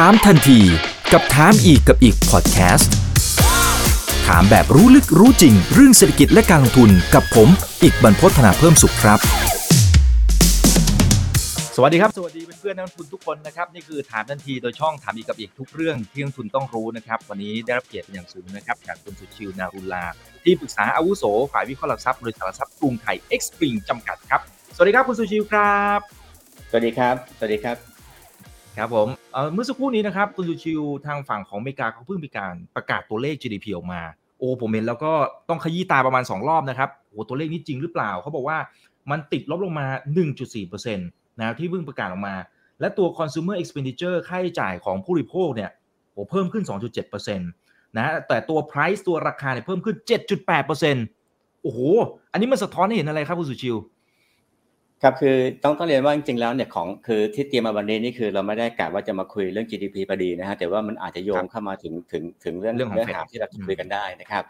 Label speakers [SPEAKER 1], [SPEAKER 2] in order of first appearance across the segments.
[SPEAKER 1] ถามทันทีกับถามอีกกับอีกพอดแคสต์ถามแบบรู้ลึกรู้จริง เรื่องเศรษฐกิจและการลงทุนกับผม อีกบรรพฒนาเพิ่มสุขครับ
[SPEAKER 2] สวัสดีครับ สวัสดีเพื่อนๆนักลงทุนทุกคนนะครับ นี่คือถามทันทีโดยช่องถามอีกกับอีกทุกเรื่องที่นักลงทุนต้องรู้นะครับ วันนี้ได้รับเกียรติเป็นอย่างสูงนะครับจากคุณสุชิวนารุลา ที่ปรึกษาอาวุโสฝ่ายวิเคราะห์หลักทรัพย์บริษัทหลักทรัพย์กรุงไทยเอ็กซ์ปริงจำกัดครับสวัสดีครับคุณสุชิวครับ
[SPEAKER 3] สวัสดีครับ สวัสดีครับ
[SPEAKER 2] ครับผมเมื่อสักครู่นี้นะครับคุณสุชิวทางฝั่งของอเมริกาเขาเพิ่งมีการประกาศตัวเลข GDP ออกมา โอ้ผมเห็นแล้วก็ต้องขยี้ตาประมาณ 2 รอบนะครับโอ้ตัวเลขนี้จริงหรือเปล่าเขาบอกว่ามันติดลบลงมา 1.4%นะครับที่เพิ่งประกาศออกมา และตัว consumer expenditure ค่าใช้จ่ายของผู้บริโภคเนี่ยโอ้เพิ่มขึ้น 2.7%นะแต่ตัว price ตัวราคาเนี่ยเพิ่มขึ้น 7.8%โอ้โห อันนี้มันสะท้อนให้เห็นอะไรครับคุณสุชิว
[SPEAKER 3] ครับคือต้องต้องเรียนว่าจริงๆแล้วเนี่ยของคือที่เตรียมมาวันนี้นี่คือเราไม่ได้กะว่าจะมาคุยเรื่อง GDP พอดีนะฮะแต่ว่ามันอาจจะโยงเข้ามาถึงถึงถึงเรื่อง
[SPEAKER 2] เรื่องของ
[SPEAKER 3] เนื้อ
[SPEAKER 2] Fed
[SPEAKER 3] หาที่เราจะ
[SPEAKER 2] อืม
[SPEAKER 3] คุยกันได้นะครับ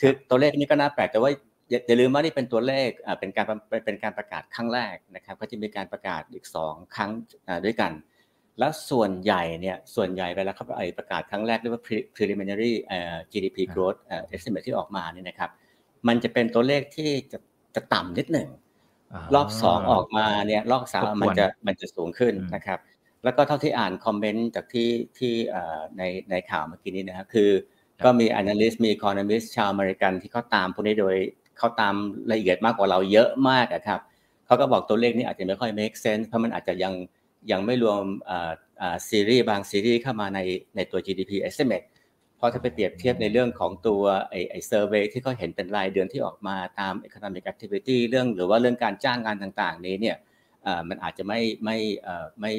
[SPEAKER 3] คือตัวเลขนี้ก็น่าแปลกแต่ว่าอย่าอย่าลืมว่านี่เป็นตัวเลขอ่าเป็นการเป็นเป็นการประกาศครั้งแรกนะครับ ก็จะมีการประกาศอีกสองครั้งอ่าด้วยกัน แล้วส่วนใหญ่เนี่ยส่วนใหญ่เวลาเขาไอประกาศครั้งแรกเรียกว่า pre- preliminary เอ่อ GDP growth เอ่อ estimate ที่ออกมาเนี่ยนะครับ มันจะเป็นตัวเลขที่จะจะต่ำนิดหนึ่ง รอบสองออกมาเนี่ยรอบสาม
[SPEAKER 2] รบกวน
[SPEAKER 3] มันจะมันจะสูงขึ้น
[SPEAKER 2] อืม
[SPEAKER 3] นะครับ แล้วก็เท่าที่อ่านคอมเมนต์จากที่ที่เอ่อในในข่าวเมื่อกี้นี้นะครับคือก็มี analyst มี economist ชาวอเมริกันที่เขาตามพวกนี้โดยเขาตามละเอียดมากกว่าเราเยอะมากอะครับเขาก็บอกตัวเลขนี้อาจจะไม่ค่อย make sense เพราะมันอาจจะยังยังไม่รวมเอ่อเอ่อซีรีส์บางซีรีส์เข้ามาในในตัว GDP estimate เพราะถ้าไปเปรียบเทียบในเรื่องของตัวไอ้ไอ้ survey ที่เขาเห็นเป็นรายเดือนที่ออกมาตาม economic activity เรื่องหรือว่าเรื่องการจ้างงานต่างๆ นี้เนี่ยเอ่อมันอาจจะไม่ไม่เอ่อไม่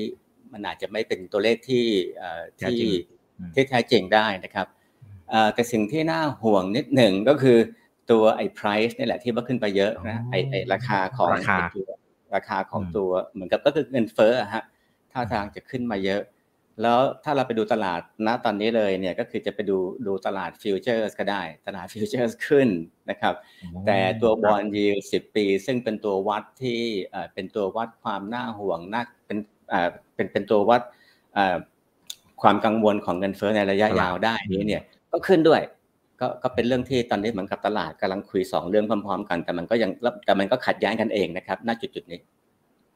[SPEAKER 3] มันอาจจะไม่เป็นตัวเลขที่เอ่อ
[SPEAKER 2] แท้จริ
[SPEAKER 3] ที่
[SPEAKER 2] งอืม
[SPEAKER 3] ที่แท้จริงได้นะครับเอ่อแต่สิ่งที่น่าห่วงนิดหนึ่งก็คือตัวไอ้ price นี่แหละที่ว่าขึ้นไปเยอะนะไอ้ไอ้ราคาของ
[SPEAKER 2] ราคา
[SPEAKER 3] ไอ้ตัวราคาของ
[SPEAKER 2] อืม
[SPEAKER 3] ตัวเหมือนกับก็คือเงินเฟ้ออะฮะท่าทางจะขึ้นมาเยอะ แล้วถ้าเราไปดูตลาดณตอนนี้เลยเนี่ยก็คือจะไปดูดูตลาด futures ก็ได้ ตลาด futures ขึ้นนะครับ แต่ตัว bond yield สิบปี ซึ่งเป็นตัววัดที่เอ่อเป็นตัววัดความน่าห่วงน่าเป็นเอ่อเป็นเป็นตัววัดเอ่อความกังวลของเงินเฟ้อในระยะ
[SPEAKER 2] ตลาด
[SPEAKER 3] ยาวได้นี้เนี่ยก็ขึ้นด้วยก็ก็เป็นเรื่องที่ตอนนี้เหมือนกับตลาดกำลังคุยสองเรื่องพร้อม ๆ กัน แต่มันก็ยังแต่มันก็ขัดแย้งกันเองนะครับณจุดจุดๆนี้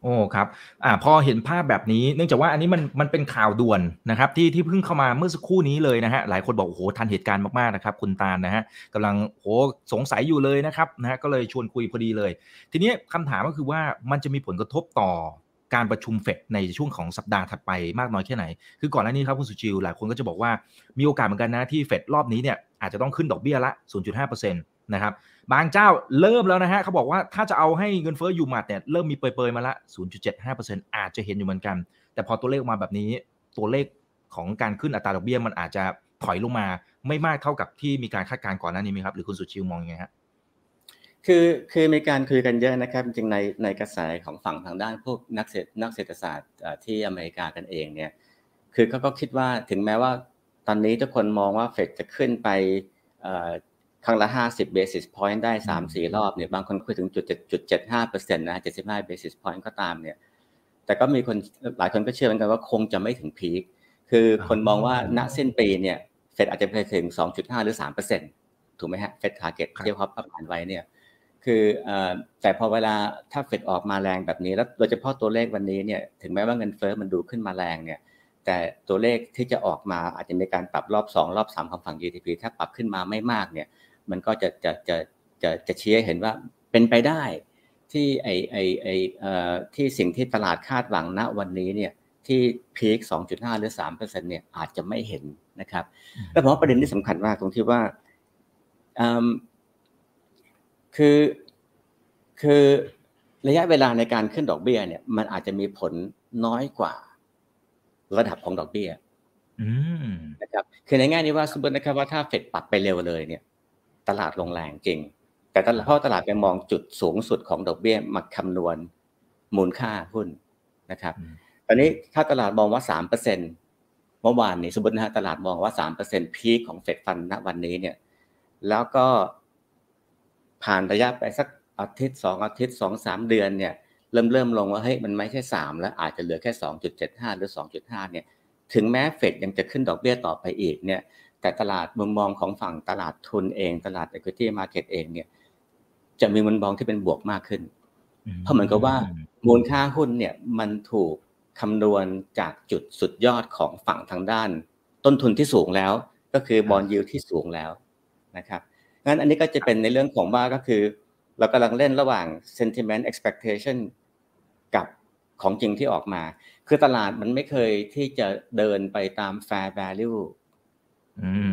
[SPEAKER 2] โอ้ครับอ่าพอเห็นภาพแบบนี้ เนื่องจากว่าอันนี้มันมันเป็นข่าวด่วนนะครับที่ที่เพิ่งเข้ามาเมื่อสักครู่นี้เลยนะฮะหลายคนบอกโอ้โหทันเหตุการณ์มากๆนะครับคุณตาลนะฮะกำลังโหสงสัยอยู่เลยนะครับนะฮะก็เลยชวนคุยพอดีเลย ทีนี้คำถามก็คือว่ามันจะมีผลกระทบต่อการประชุมเฟดในช่วงของสัปดาห์ถัดไปมากน้อยแค่ไหน คือก่อนหน้านี้ครับคุณสุจิวหลายคนก็จะบอกว่ามีโอกาสเหมือนกันนะที่เฟดรอบนี้เนี่ยอาจจะต้องขึ้นดอกเบี้ยละ 0.5%นะครับ บางเจ้าเริ่มแล้วนะฮะเขาบอกว่าถ้าจะเอาให้เงินเฟ้ออยู่หมัดเนี่ยเริ่มมีเปรยๆมาละ 0.75%อาจจะเห็นอยู่เหมือนกัน แต่พอตัวเลขออกมาแบบนี้ ตัวเลขของการขึ้นอัตราดอกเบี้ยมันอาจจะถอยลงมาไม่มากเท่ากับที่มีการคาดการณ์ก่อนหน้านี้ไหมครับ หรือคุณสุชิวมองยังไงฮะ
[SPEAKER 3] คือคือมีการคุยกันเยอะนะครับ จริงในในกระแสของฝั่งทางด้านพวกนักเศรษฐนักเศรษฐศาสตร์ที่อเมริกากันเองเนี่ยคือเขาก็คิดว่าถึงแม้ว่าตอนนี้ทุกคนมองว่าเฟดจะขึ้นไปเอ่อ ครั้งละ 50 basis point ได้ 3 4 รอบเนี่ยบางคนคุยถึงจุดจุด75เปอร์เซ็นต์นะ75 basis point ก็ตามเนี่ยแต่ก็มีคนหลายคนก็เชื่อเหมือนกันว่าคงจะไม่ถึง peak คือคนมองว่าณสิ้นปีเนี่ยเฟดอาจจะไปถึง 2.5 หรือ3เปอร์เซ็นต์ถูกไหมฮะเฟด target
[SPEAKER 2] ครับ
[SPEAKER 3] ที่เขาประมาณไว้เนี่ยคือเอ่อแต่พอเวลาถ้าเฟดออกมาแรงแบบนี้ แล้วโดยเฉพาะตัวเลขวันนี้เนี่ยถึงแม้ว่าเงินเฟ้อมันดูขึ้นมาแรงเนี่ยแต่ตัวเลขที่จะออกมาอาจจะมีการปรับรอบ 2 รอบ 3 ของฝั่ง GDP ถ้าปรับขึ้นมาไม่มากเนี่ย มันก็จะจะจะจะจะชี้ให้เห็นว่าเป็นไปได้ที่ไอไอไอเอ่อที่สิ่งที่ตลาดคาดหวังณวันนี้เนี่ยที่พีค2.5 หรือ3%เนี่ยอาจจะไม่เห็นนะครับ แล้วผมว่าประเด็นที่สำคัญมากตรงที่ว่าอืมคือคือระยะเวลาในการขึ้นดอกเบี้ยเนี่ยมันอาจจะมีผลน้อยกว่าระดับของดอกเบี้ย
[SPEAKER 2] อืม
[SPEAKER 3] นะครับคือในแง่นี้ว่าสมมตินะครับว่าถ้าเฟดปรับไปเร็วเลยเนี่ย ตลาดลงแรงจริง แต่ตลาดเพราะตลาดไปมองจุดสูงสุดของดอกเบี้ยมาคำนวณมูลค่าหุ้นนะครับ
[SPEAKER 2] อืม
[SPEAKER 3] ตอนนี้ถ้าตลาดมองว่าสามเปอร์เซ็นเมื่อวานนี้สมมตินะฮะตลาดมองว่าสามเปอร์เซ็นพีคของเฟดฟันณวันนี้เนี่ย แล้วก็ผ่านระยะไปสักอาทิตย์สองอาทิตย์สองสามเดือนเนี่ยเริ่มเริ่มลงว่าเฮ้ยมันไม่ใช่สามแล้วอาจจะเหลือแค่สองจุดเจ็ดห้าหรือสองจุดห้าเนี่ย ถึงแม้เฟดยังจะขึ้นดอกเบี้ยต่อไปอีกเนี่ย แต่ตลาดมุมมองของฝั่งตลาดทุนเองตลาด equity market เองเนี่ย จะมีมุมมองที่เป็นบวกมากขึ้น เพราะเหมือนกับว่ามูลค่าหุ้นเนี่ยมันถูกคำนวณจากจุดสุดยอดของฝั่งทางด้าน ต้นทุนที่สูงแล้ว ก็คือ bond yield ที่สูงแล้วนะครับงั้นอันนี้ก็จะเป็นในเรื่องของว่าก็คือ เรากำลังเล่นระหว่าง sentiment expectation กับของจริงที่ออกมา คือตลาดมันไม่เคยที่จะเดินไปตาม fair value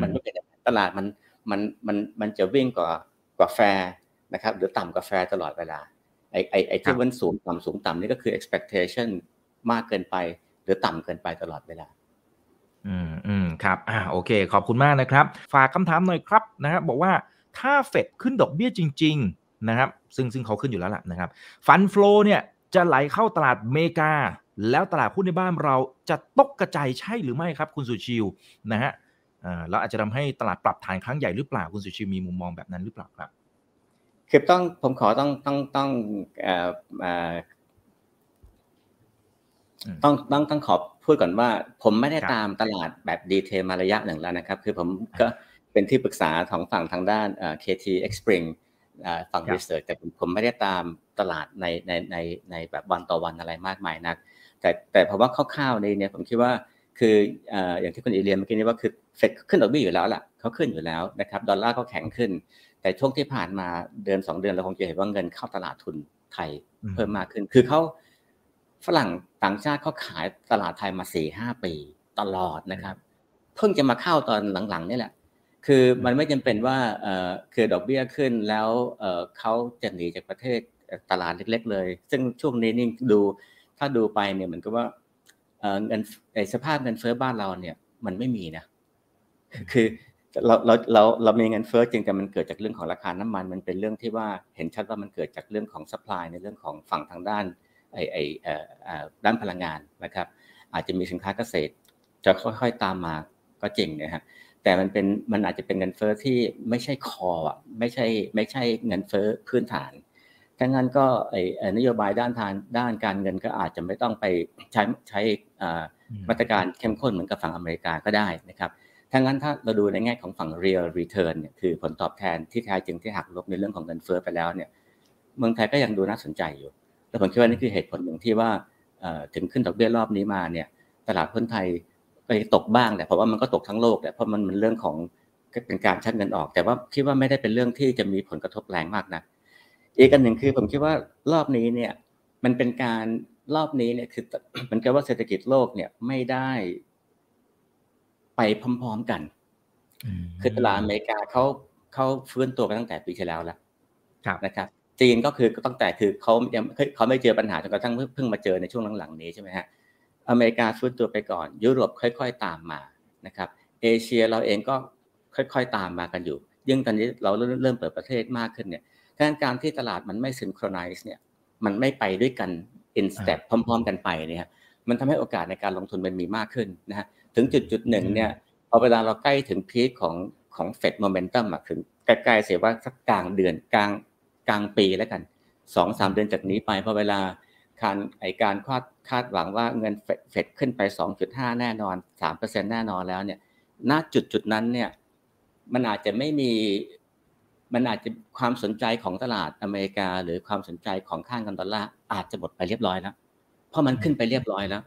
[SPEAKER 3] มันไม่เป็นตลาดมันมันมันมันจะวิ่งกว่ากว่าแฟร์นะครับ หรือต่ำกว่าแฟร์ตลอดเวลาไอ้ไอ้ไอ้ที่มันสูงต่ำสูงต่ำนี่ก็คือ expectation มากเกินไป หรือต่ำเกินไปตลอดเวลา
[SPEAKER 2] อืมอืมครับอ่าโอเค ขอบคุณมากนะครับ ฝากคำถามหน่อยครับนะครับบอกว่าถ้าเฟดขึ้นดอกเบี้ยจริง ๆนะครับ ซึ่งซึ่งเขาขึ้นอยู่แล้วล่ะนะครับฟันฟลอเนี่ยจะไหลเข้าตลาดเมกา แล้วตลาดหุ้นในบ้านเราจะตกกระจายใช่หรือไม่ครับ คุณสุชิวนะฮะอ่า แล้วอาจจะทำให้ตลาดปรับฐานครั้งใหญ่หรือเปล่าคุณสุชิมีมุมมองแบบนั้นหรือเปล่าครับ
[SPEAKER 3] คือต้องผมขอต้องต้องต้องต้องต้องต้องขอพูดก่อนว่า ผมไม่ได้ตามตลาดแบบดีเทลมาระยะหนึ่งแล้วนะครับ คือผมก็เป็นที่ปรึกษาของฝั่งทางด้านเอ่อ KT Xpring ฝั่งรีเสิร์ชแต่ผมไม่ได้ตามตลาดในในในในแบบวันต่อวันอะไรมากมายนัก แต่แต่เพราะว่าคร่าวๆในเนี่ยผมคิดว่าคืออย่างที่คุณอีเลียนเมื่อกี้นี้ว่าคือ เฟดขึ้นดอกเบี้ยอยู่แล้วล่ะเขาขึ้นอยู่แล้วนะครับดอลลาร์ก็แข็งขึ้น แต่ช่วงที่ผ่านมาเดือนสองเดือนเราคงจะเห็นว่าเงินเข้าตลาดทุนไทยเพิ่มมากขึ้น คือเขาฝรั่งต่างชาติเขาขายตลาดไทยมาสี่ห้าปีตลอดนะครับ เพิ่งจะมาเข้าตอนหลังๆนี่แหละ คือมันไม่จำเป็นว่าเออคือดอกเบี้ยขึ้นแล้วเออเขาจะหนีจากประเทศตลาดเล็ก ๆ เลย ซึ่งช่วงนี้นี่ดูถ้าดูไปเนี่ยเหมือนกับว่าเงินสภาพเงินเฟ้อบ้านเราเนี่ย มันไม่มีนะ คือเราเราเราเรามีเงินเฟ้อจริงแต่มันเกิดจากเรื่องของราคาน้ำมัน มันเป็นเรื่องที่ว่าเห็นชัดว่ามันเกิดจากเรื่องของสป라이ในเรื่องของฝั่งทางด้านไอไอด้านพลังงานนะครับ อาจจะมีสินค้าเกษตร จะค่อยๆตามมาก็จริงนะฮะแต่มันเป็นมันอาจจะเป็นเงินเฟ้อที่ไม่ใช่คออะไม่ใช่ไม่ใช่เงินเฟ้อพื้นฐานถ้างั้นก็ไอ้นโยบายด้านทางด้านการเงินก็อาจจะไม่ต้องไปใช้ใช้มาตรการเข้มข้นเหมือนกับฝั่งอเมริกาก็ได้นะครับ ถ้างั้นถ้าเราดูในแง่ของฝั่ง real return เนี่ยคือผลตอบแทนที่แท้จริงที่หักลบในเรื่องของเงินเฟ้อไปแล้วเนี่ยเมืองไทยก็ยังดูน่าสนใจอยู่ และผมคิดว่านี่คือเหตุผลหนึ่งที่ว่าถึงขึ้นดอกเบี้ยรอบนี้มาเนี่ยตลาดหุ้นไทยไปตกบ้างแหละเพราะว่ามันก็ตกทั้งโลกแหละเพราะมันมันเรื่องของเป็นการชักเงินออก แต่ว่าคิดว่าไม่ได้เป็นเรื่องที่จะมีผลกระทบแรงมากนะอีกอันหนึ่งคือผมคิดว่ารอบนี้เนี่ยมันเป็นการรอบนี้เนี่ยคือมันก็ว่าเศรษฐกิจโลกเนี่ยไม่ได้ ไปพร้อมๆกัน คือตลาดอเมริกาเขาเขาฟื้นตัวกันตั้งแต่ปีที่แล้วแล้วนะครับจีนก็คือตั้งแต่คือเขายังเขาไม่เจอปัญหาจนกระทั่งเพิ่งมาเจอในช่วงหลังๆนี้ใช่ไหมฮะอเมริกาฟื้นตัวไปก่อน ยุโรปค่อย ๆ ตามมานะครับเอเชียเราเองก็ค่อยๆตามมากันอยู่ ยิ่งตอนนี้เราเริ่มเปิดประเทศมากขึ้นเนี่ยดังนั้นการที่ตลาดมันไม่ synchronize เนี่ยมันไม่ไปด้วยกัน in step พร้อม ๆ กันไปเนี่ย มันทำให้โอกาสในการลงทุนมันมีมากขึ้นนะฮะถึงจุดจุดหนึ่งเนี่ยพอเวลาเราใกล้ถึง peak ของของเฟดโมเมนตัมอะถึงใกล้ๆเสียว่าสักกลางเดือนกลางกลางปีแล้วกันสองสามเดือนจากนี้ไปพอเวลาการไอ้การคาดคาดหวังว่าเงินเฟดขึ้นไป 2.5 แน่นอน 3%แน่นอนแล้วเนี่ยณจุดจุดนั้นเนี่ยมันอาจจะไม่มีมันอาจจะความสนใจของตลาดอเมริกา หรือความสนใจของข้างกันดอลลาร์อาจจะหมดไปเรียบร้อยแล้ว เพราะมันขึ้นไปเรียบร้อยแล้ว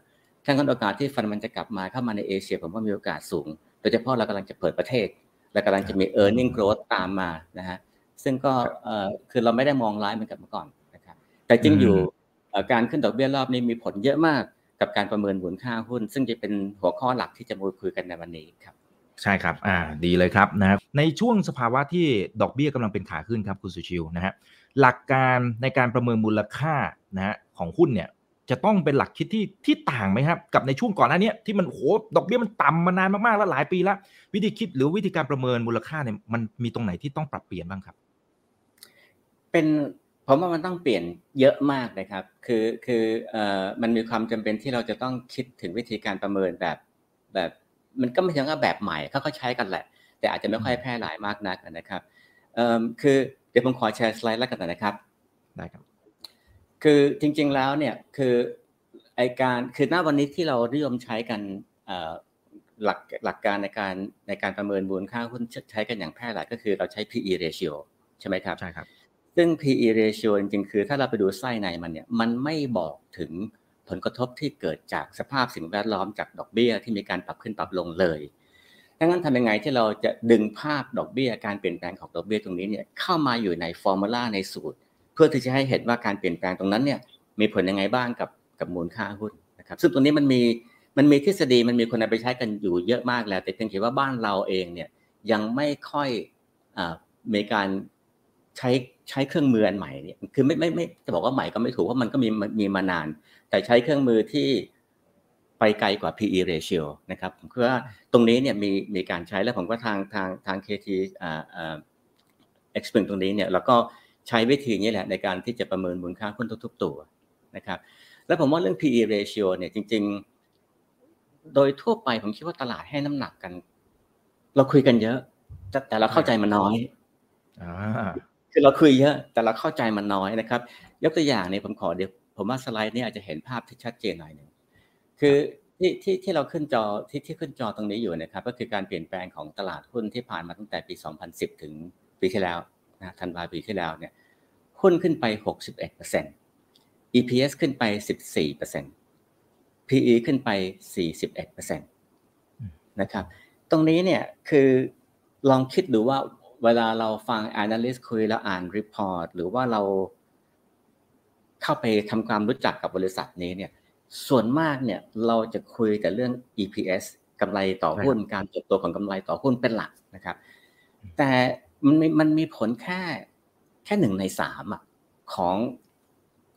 [SPEAKER 3] ถ้างั้นโอกาสที่ฟันมันจะกลับมาเข้ามาในเอเชียผมว่ามีโอกาสสูง โดยเฉพาะเรากำลังจะเปิดประเทศและกำลังจะมี e a r n i n g growth ตามมานะฮะซึ่งก็คือเราไม่ได้มองร้ายเหมือนกับเมื่อก่อนนะครับแต่จริงอยู่การขึ้นดอกเบี้ยรอบนี้มีผลเยอะมากกับการประเมินมูลค่าหุ้น ซึ่งจะเป็นหัวข้อหลักที่จะมาคุยกันในวันนี้ครับ
[SPEAKER 2] ใช่ครับ อ่า ดีเลยครับนะครับในช่วงสภาวะที่ดอกเบี้ยกำลังเป็นขาขึ้นครับคุณสุชิวนะฮะ หลักการในการประเมินมูลค่านะฮะของหุ้นเนี่ย จะต้องเป็นหลักคิดที่ที่ต่างไหมครับ กับในช่วงก่อนหน้านี้ที่มันโหดอกเบี้ยมันต่ำมานานมากๆแล้วหลายปีแล้ว วิธีคิดหรือวิธีการประเมินมูลค่าเนี่ยมันมีตรงไหนที่ต้องปรับเปลี่ยนบ้างครับ
[SPEAKER 3] เป็นผมว่ามันต้องเปลี่ยนเยอะมากนะครับ คือคือเอ่อมันมีความจำเป็นที่เราจะต้องคิดถึงวิธีการประเมินแบบแบบ มันก็ไม่ใช่ว่าแบบใหม่เขาก็ใช้กันแหละ แต่อาจจะไม่ค่อยแพร่หลายมากนักนะครับคือเดี๋ยวผมขอแชร์สไลด์แล้วกันนะครับ
[SPEAKER 2] ได้ครับ
[SPEAKER 3] คือจริงๆแล้วเนี่ยคือไอการคือหน้าวันนี้ที่เรานิยมใช้กันหลักหลักการในการในการประเมินมูลค่าหุ้นใช้กันอย่างแพร่หลายก็คือเราใช้ PE ratio ใช่ไหมครับ
[SPEAKER 2] ใช่ครับ
[SPEAKER 3] ซึ่ง PE ratio จริงๆคือถ้าเราไปดูไส้ในมันเนี่ยมันไม่บอกถึงผลกระทบที่เกิดจากสภาพสิ่งแวดล้อมจากดอกเบี้ยที่มีการปรับขึ้นปรับลงเลยดังนั้นทำยังไงที่เราจะดึงภาพดอกเบี้ยการเปลี่ยนแปลงของดอกเบี้ยตรงนี้เนี่ยเข้ามาอยู่ในฟอร์มูลาในสูตร เพื่อที่จะให้เห็นว่าการเปลี่ยนแปลงตรงนั้นเนี่ยมีผลยังไงบ้างกับกับมูลค่าหุ้นนะครับ ซึ่งตรงนี้มันมีมันมีทฤษฎีมันมีคนเอาไปใช้กันอยู่เยอะมากแล้ว แต่เพียงแค่ว่าบ้านเราเองเนี่ยยังไม่ค่อยมีการใช้ใช้เครื่องมืออันใหม่เนี่ยคือไม่ไม่ไม่จะบอกว่าใหม่ก็ไม่ถูกเพราะมันก็มีมีมานาน แต่ใช้เครื่องมือที่ไปไกลกว่า PE ratio นะครับผมคิดว่าตรงนี้เนี่ยมีมีการใช้แล้วผมก็ทางทางทาง KT อ่าอ่า explain ตรงนี้เนี่ยแล้วก็ ใช้วิธีนี้แหละในการที่จะประเมินมูลค่าหุ้นทุกๆตัวนะครับ แล้วผมว่าเรื่อง PE ratio เนี่ยจริง ๆ โดยทั่วไปผมคิดว่าตลาดให้น้ำหนักกัน เราคุยกันเยอะ แต่เราเข้าใจมันน้อยคือเราคุยเยอะแต่เราเข้าใจมันน้อยนะครับ ยกตัวอย่างเนี่ยผมขอเดี๋ยวผมว่าสไลด์นี้อาจจะเห็นภาพที่ชัดเจนหน่อยหนึ่งคือที่ที่ที่เราขึ้นจอที่ที่ขึ้นจอตรงนี้อยู่นะครับ ก็คือการเปลี่ยนแปลงของตลาดหุ้นที่ผ่านมาตั้งแต่ปี 2010 ถึงปีที่แล้ว นะธันวาปีที่แล้วเนี่ยหุ้นขึ้นไป 61% EPS ขึ้นไป 14% PE ขึ้นไป 41%นะครับ ตรงนี้เนี่ยคือลองคิดดูว่าเวลาเราฟัง analyst คุยแล้วอ่าน report หรือว่าเราเข้าไปทำความรู้จักกับบริษัทนี้เนี่ย ส่วนมากเนี่ยเราจะคุยแต่เรื่อง EPS กำไรต่อหุ้น การเติบโตของกำไรต่อหุ้นเป็นหลักนะครับ แต่ มันม,มันมีผลแค่แค่หนึ่งในสามอะของ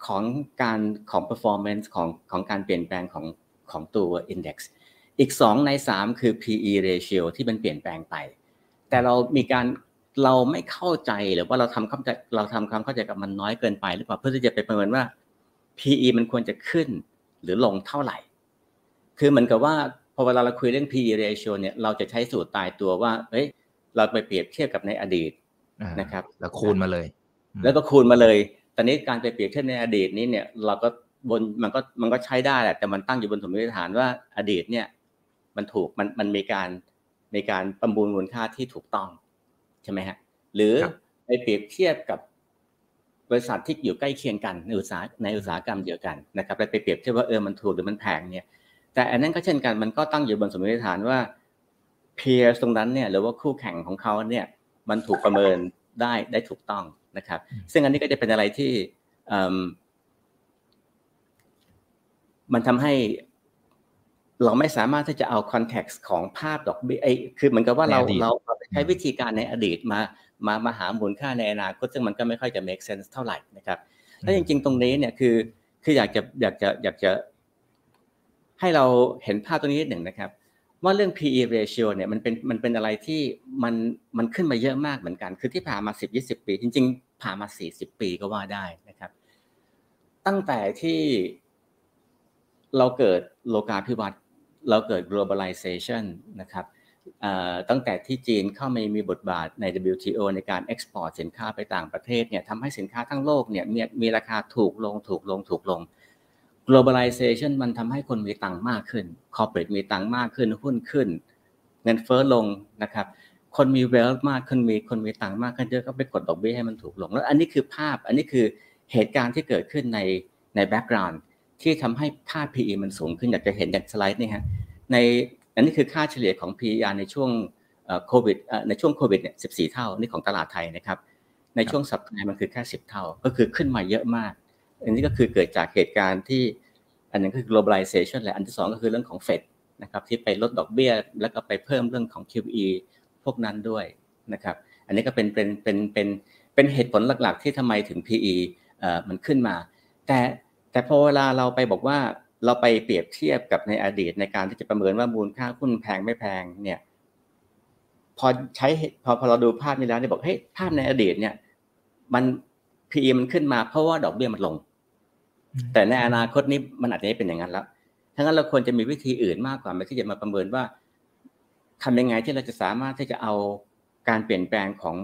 [SPEAKER 3] ของการของ performance ของของการเปลี่ยนแปลงของของตัว index อีกสองในสามคือ PE ratio ที่มันเปลี่ยนแปลงไป แต่เรามีการเราไม่เข้าใจหรือว่าเราทำความใจเราทำความเข้าใจกับมันน้อยเกินไปหรือเปล่าเพื่อที่จะไปประเมินว่า PE มันควรจะขึ้นหรือลงเท่าไหร่ คือเหมือนกับว่าพอเวลาเราคุยเรื่อง PE ratio เนี่ยเราจะใช้สูตรตายตัวว่าเฮ้ย เราไปเปรียบเทียบกับในอดีตนะครับ
[SPEAKER 2] แล้วคูณมาเลย
[SPEAKER 3] แล้วก็คูณมาเลย ตอนนี้การไปเปรียบเทียบในอดีตนี้เนี่ยเราก็บนมันก็มันก็ใช้ได้แหละแต่มันตั้งอยู่บนสมมติฐานว่าอดีตเนี่ยมันถูกมันมันมีการมีการประมูลมูลค่าที่ถูกต้องใช่ไหมฮะหรือไปเปรียบเทียบกับบริษัทที่อยู่ใกล้เคียงกันในอุตสาหในอุตสาหกรรมเดียวกันนะครับไปเปรียบเทียบว่าเออมันถูกหรือมันแพงเนี่ย แต่อันนั้นก็เช่นกันมันก็ตั้งอยู่บนสมมติฐานว่า เพียร์ตรงนั้นเนี่ยหรือว่าคู่แข่งของเขาเนี่ยมันถูกประเมินได้ได้ถูกต้องนะครับ ซึ่งอันนี้ก็จะเป็นอะไรที่มันทำให้เราไม่สามารถที่จะเอาคอนเท็กซ์ของภาพดอกเบี้ยคือเหมือนกับว่าเราเราใช้วิธีการในอดีตมา มามาหามูลค่าในอนาคตซึ่งมันก็ไม่ค่อยจะ make sense เท่าไหร่นะครับ แล้วจริงๆ ตรงนี้เนี่ยคือ คืออยากจะอยากจะอยากจะ ให้เราเห็นภาพตรงนี้นิดหนึ่งนะครับ ว่าเรื่อง PE ratio เนี่ยมันเป็นมันเป็นอะไรที่มันมันขึ้นมาเยอะมากเหมือนกัน คือที่ผ่านมา 10 20 ปี จริง ๆ ผ่านมา 40 ปีก็ว่าได้นะครับ ตั้งแต่ที่เราเกิดโลกาภิวัตน์เราเกิด globalization นะครับตั้งแต่ที่จีนเข้ามามีบทบาทใน WTO ในการ export สินค้าไปต่างประเทศเนี่ยทำให้สินค้าทั้งโลกเนี่ยมีมีราคาถูกลงถูกลงถูกลง globalization มันทำให้คนมีตังค์มากขึ้น corporate มีตังค์มากขึ้น หุ้นขึ้น เงินเฟ้อลงนะครับ คนมี wealth มากขึ้นมีคนมีตังค์มากขึ้นเยอะก็ไปกดดอกเบี้ยให้มันถูกลง แล้วอันนี้คือภาพ อันนี้คือเหตุการณ์ที่เกิดขึ้นในใน background ที่ทำให้ค่า PE มันสูงขึ้นอยากจะเห็นจากสไลด์นี่ฮะ ในอันนี้คือค่าเฉลี่ยของ PER ในช่วงโควิดในช่วงโควิดเนี่ย14 เท่า นี่ของตลาดไทยนะครับ ในช่วงสัปดาห์มันคือแค่ 10 เท่า ก็คือขึ้นมาเยอะมาก อันนี้ก็คือเกิดจากเหตุการณ์ที่ อันนึงคือ globalization และอันที่สองก็คือเรื่องของเฟดนะครับที่ไปลดดอกเบี้ย แล้วก็ไปเพิ่มเรื่องของ QE พวกนั้นด้วยนะครับอันนี้ก็เป็นเป็นเป็นเป็นเป็นเหตุผลหลักๆ ที่ทำไมถึง PE มันขึ้นมา แต่แต่พอเวลาเราไปบอกว่าเราไปเปรียบเทียบกับในอดีตในการที่จะประเมินว่ามูลค่าหุ้นแพงไม่แพงเนี่ยพอใช้พอพอเราดูภาพนี้แล้วเนี่ยบอกเฮ้ยภาพในอดีตเนี่ยมัน PE มันขึ้นมาเพราะว่าดอกเบี้ยมันลง แต่ในอนาคตนี้มันอาจจะไม่เป็นอย่างนั้นแล้วดังนั้นเราควรจะมีวิธีอื่นมากกว่าไม่ที่จะมาประเมินว่าทำยังไงที่เราจะสามารถที่จะเอาการเปลี่ยนแปลงของ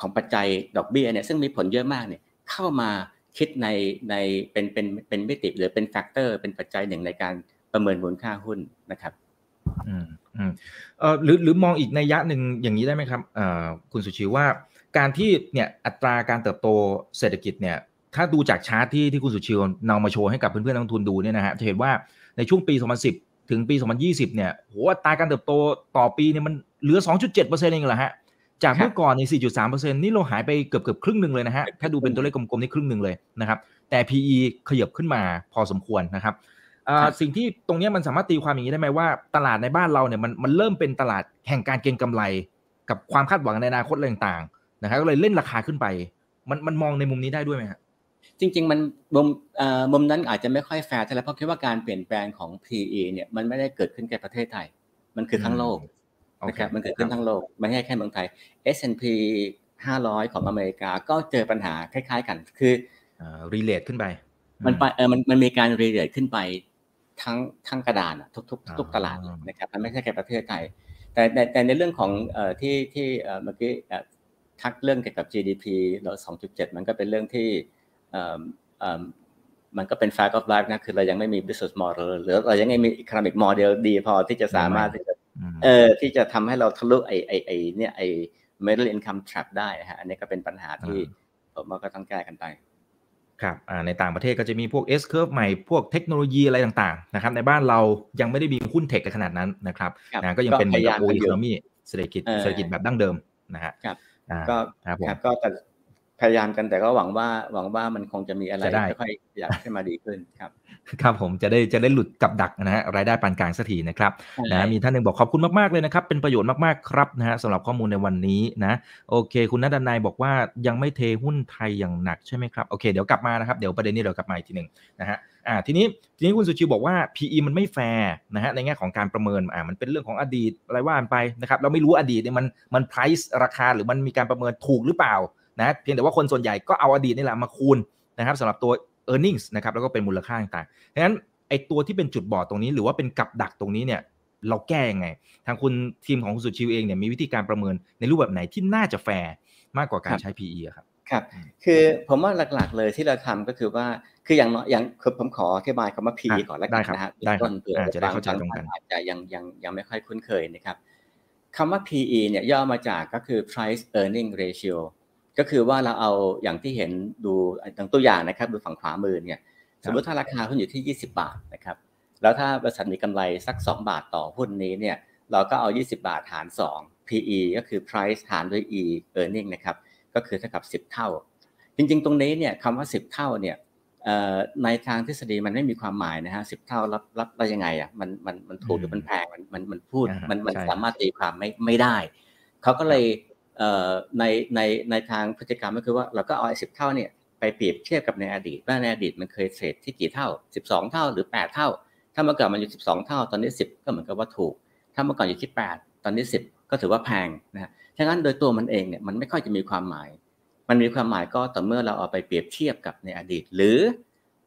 [SPEAKER 3] ของปัจจัยดอกเบี้ยเนี่ยซึ่งมีผลเยอะมากเนี่ยเข้ามาคิดในในเป็นเป็นเป็นมิติหรือเป็น factor เป็นปัจจัยหนึ่งในการประเมินมูลค่าหุ้นนะครับ
[SPEAKER 2] อืมอืมเออหรือหรือมองอีกนัยยะหนึ่งอย่างนี้ได้ไหมครับเอ่อคุณสุชีว่าการที่เนี่ยอัตราการเติบโตเศรษฐกิจเนี่ย ถ้าดูจากชาร์ตที่ที่คุณสุชีนำมาโชว์ให้กับเพื่อนๆนักลงทุนดูเนี่ยนะฮะจะเห็นว่าในช่วงปี 2010 ถึงปี 2020 เนี่ยโหอัตราการเติบโตต่อปีเนี่ยมันเหลือ 2.7%เองเหรอฮะจากเมื่อก่อนใน4.3%นี่เราหายไปเกือบเกือบครึ่งหนึ่งเลยนะฮะถ้าดูเป็นตัวเลขกลมๆนี่ครึ่งหนึ่งเลยนะครับแต่ PE ขยับขึ้นมาพอสมควรนะครับสิ่งที่ตรงนี้มันสามารถตีความอย่างนี้ได้ไหมว่า ตลาดในบ้านเราเนี่ยมันมันเริ่มเป็นตลาดแห่งการเก็งกำไร กับความคาดหวังในอนาคตอะไรต่างๆนะครับก็เลยเล่นราคาขึ้นไป มันมันมองในมุมนี้ได้ด้วยไหมครับ
[SPEAKER 3] จริง ๆ มันมุมมุมนั้นอาจจะไม่ค่อยแฟร์เท่าไหร่เพราะคิดว่าการเปลี่ยนแปลงของ PE เนี่ยมันไม่ได้เกิดขึ้นแค่ประเทศไทย มันคือทั้งโลกนะครับมันเกิดขึ้นทั้งโลกไม่ใช่แค่เมืองไทย S&P 500 ของอเมริกาก็เจอปัญหาคล้าย ๆ กันคือ
[SPEAKER 2] re-rate ขึ้นไป
[SPEAKER 3] มันไปเออมันมันมีการรีเลทขึ้นไปทั้งทั้งกระดานทุกทุกทุกตลาดนะครับมันไม่ใช่แค่ประเทศไทย แต่แต่ในเรื่องของเอ่อที่ที่เอ่อเมื่อกี้ทักเรื่องเกี่ยวกับ GDP เรา2.7 มันก็เป็นเรื่องที่เอ่อเอ่อ มันก็เป็น fact of life นะคือเรายังไม่มี business model หรือเรายังไม่มี economic model ดีพอที่จะสามารถที่จะเออที่จะทำให้เราทะลุไอไอไอเนี่ยไอ middle income trap ได้ฮะอันนี้ก็เป็นปัญหาที่ผมว่าก็ต้องแก้กันไป
[SPEAKER 2] ครับในต่างประเทศก็จะมีพวก S curve ใหม่พวกเทคโนโลยีอะไรต่างๆนะครับในบ้านเรายังไม่ได้มีหุ้นเทคขนาดนั้นนะครับนะก็ยังเป็นแบบโออิคโนมีเศรษฐกิจเศรษฐกิจแบบดั้งเดิมนะฮะ
[SPEAKER 3] ก็ครับก็แต่ พยายามกันแต่ก็หวังว่าหวังว่ามันคงจะมีอะไรค่อยๆอยากให้มาดีขึ้นครับ
[SPEAKER 2] ครับผมจะได้จะได้หลุดกับดักนะฮะรายได้ปานกลางสักทีนะครับนะมีท่านหนึ่งบอกขอบคุณมากๆเลยนะครับ เป็นประโยชน์มากๆครับนะฮะสำหรับข้อมูลในวันนี้นะโอเค คุณนัดนายบอกว่ายังไม่เทหุ้นไทยอย่างหนักใช่ไหมครับโอเคเดี๋ยวกลับมานะครับเดี๋ยวประเด็นนี้เดี๋ยวกลับมาอีกทีหนึ่งนะฮะอ่าทีนี้ทีนี้คุณสุชิวบอกว่า PE มันไม่แฟร์นะฮะในแง่ของการประเมินอ่ามันเป็นเรื่องของอดีตอะไรว่าไปนะครับเราไม่รู้อดีตเนี่ยมันมัน price ราคาหรือมันมีการประเมินถูกหรือเปล่า นะเพียงแต่ว่าคนส่วนใหญ่ก็เอาอดีตนี่แหละมาคูณนะครับสำหรับตัว e a r n i n g ็นะครับแล้วก็เป็นมูลค่าต่างๆดังนั้นไอตัวที่เป็นจุดบอดตรงนี้ หรือว่าเป็นกับดักตรงนี้เนี่ยเราแก้ยังไง ทางคุณทีมของคุณสุชิวเองเนี่ยมีวิธีการประเมินในรูปแบบไหนที่น่าจะแฟร์มากกว่าการใช้ PE ครับ
[SPEAKER 3] ครับ คือผมว่าหลักๆเลยที่เราทำก็คือว่าคืออย่างอย่างคือผมขออธิบายคำว่า PE ก่อนแล้วกันนะฮะ
[SPEAKER 2] ต้นเผื่อจะได้เข้าใจตรงกัน
[SPEAKER 3] อาจจะยังยังยังไม่ค่อยคุ้นเคยนะครับคำว่า PE เนี่ยย่อมาจากก็คือ price earning ratio ก็คือว่าเราเอาอย่างที่เห็นดูตังตัวอย่างนะครับ ดูฝั่งขวามือเนี่ยสมมติถ้าราคาหุ้นอยู่ที่ 20 บาทนะครับ แล้วถ้าบริษัทมีกำไรสัก 2 บาทต่อหุ้นนี้เนี่ยเราก็เอา 20 บาทหาร 2 PE ก็คือ price หารด้วย E earning นะครับก็คือเท่ากับ 10 เท่า จริงๆ ตรงนี้เนี่ยคำว่า 10 เท่าเนี่ยในทางทฤษฎีมันไม่มีความหมายนะฮะสิบเท่ารับรับได้ยังไงอะมันมันมันถูกหรือมันแพงมันมันมันพูดมันมันสามารถตีความไม่ไม่ได้เขาก็เลย ในในในทางพฤติกรรมก็คือว่าเราก็เอาไอ้สิบเท่าเนี่ยไปเปรียบเทียบกับในอดีตว่าในอดีตมันเคยเทรดที่กี่เท่า 12 เท่าหรือ 8 เท่า ถ้าเมื่อก่อนมันอยู่ 12 เท่า ตอนนี้ 10 ก็เหมือนกับว่าถูก ถ้าเมื่อก่อนอยู่ที่ 8 ตอนนี้ 10 ก็ถือว่าแพงนะฉะนั้นโดยตัวมันเองเนี่ยมันไม่ค่อยจะมีความหมาย มันมีความหมายก็ต่อเมื่อเราเอาไปเปรียบเทียบกับในอดีต หรือ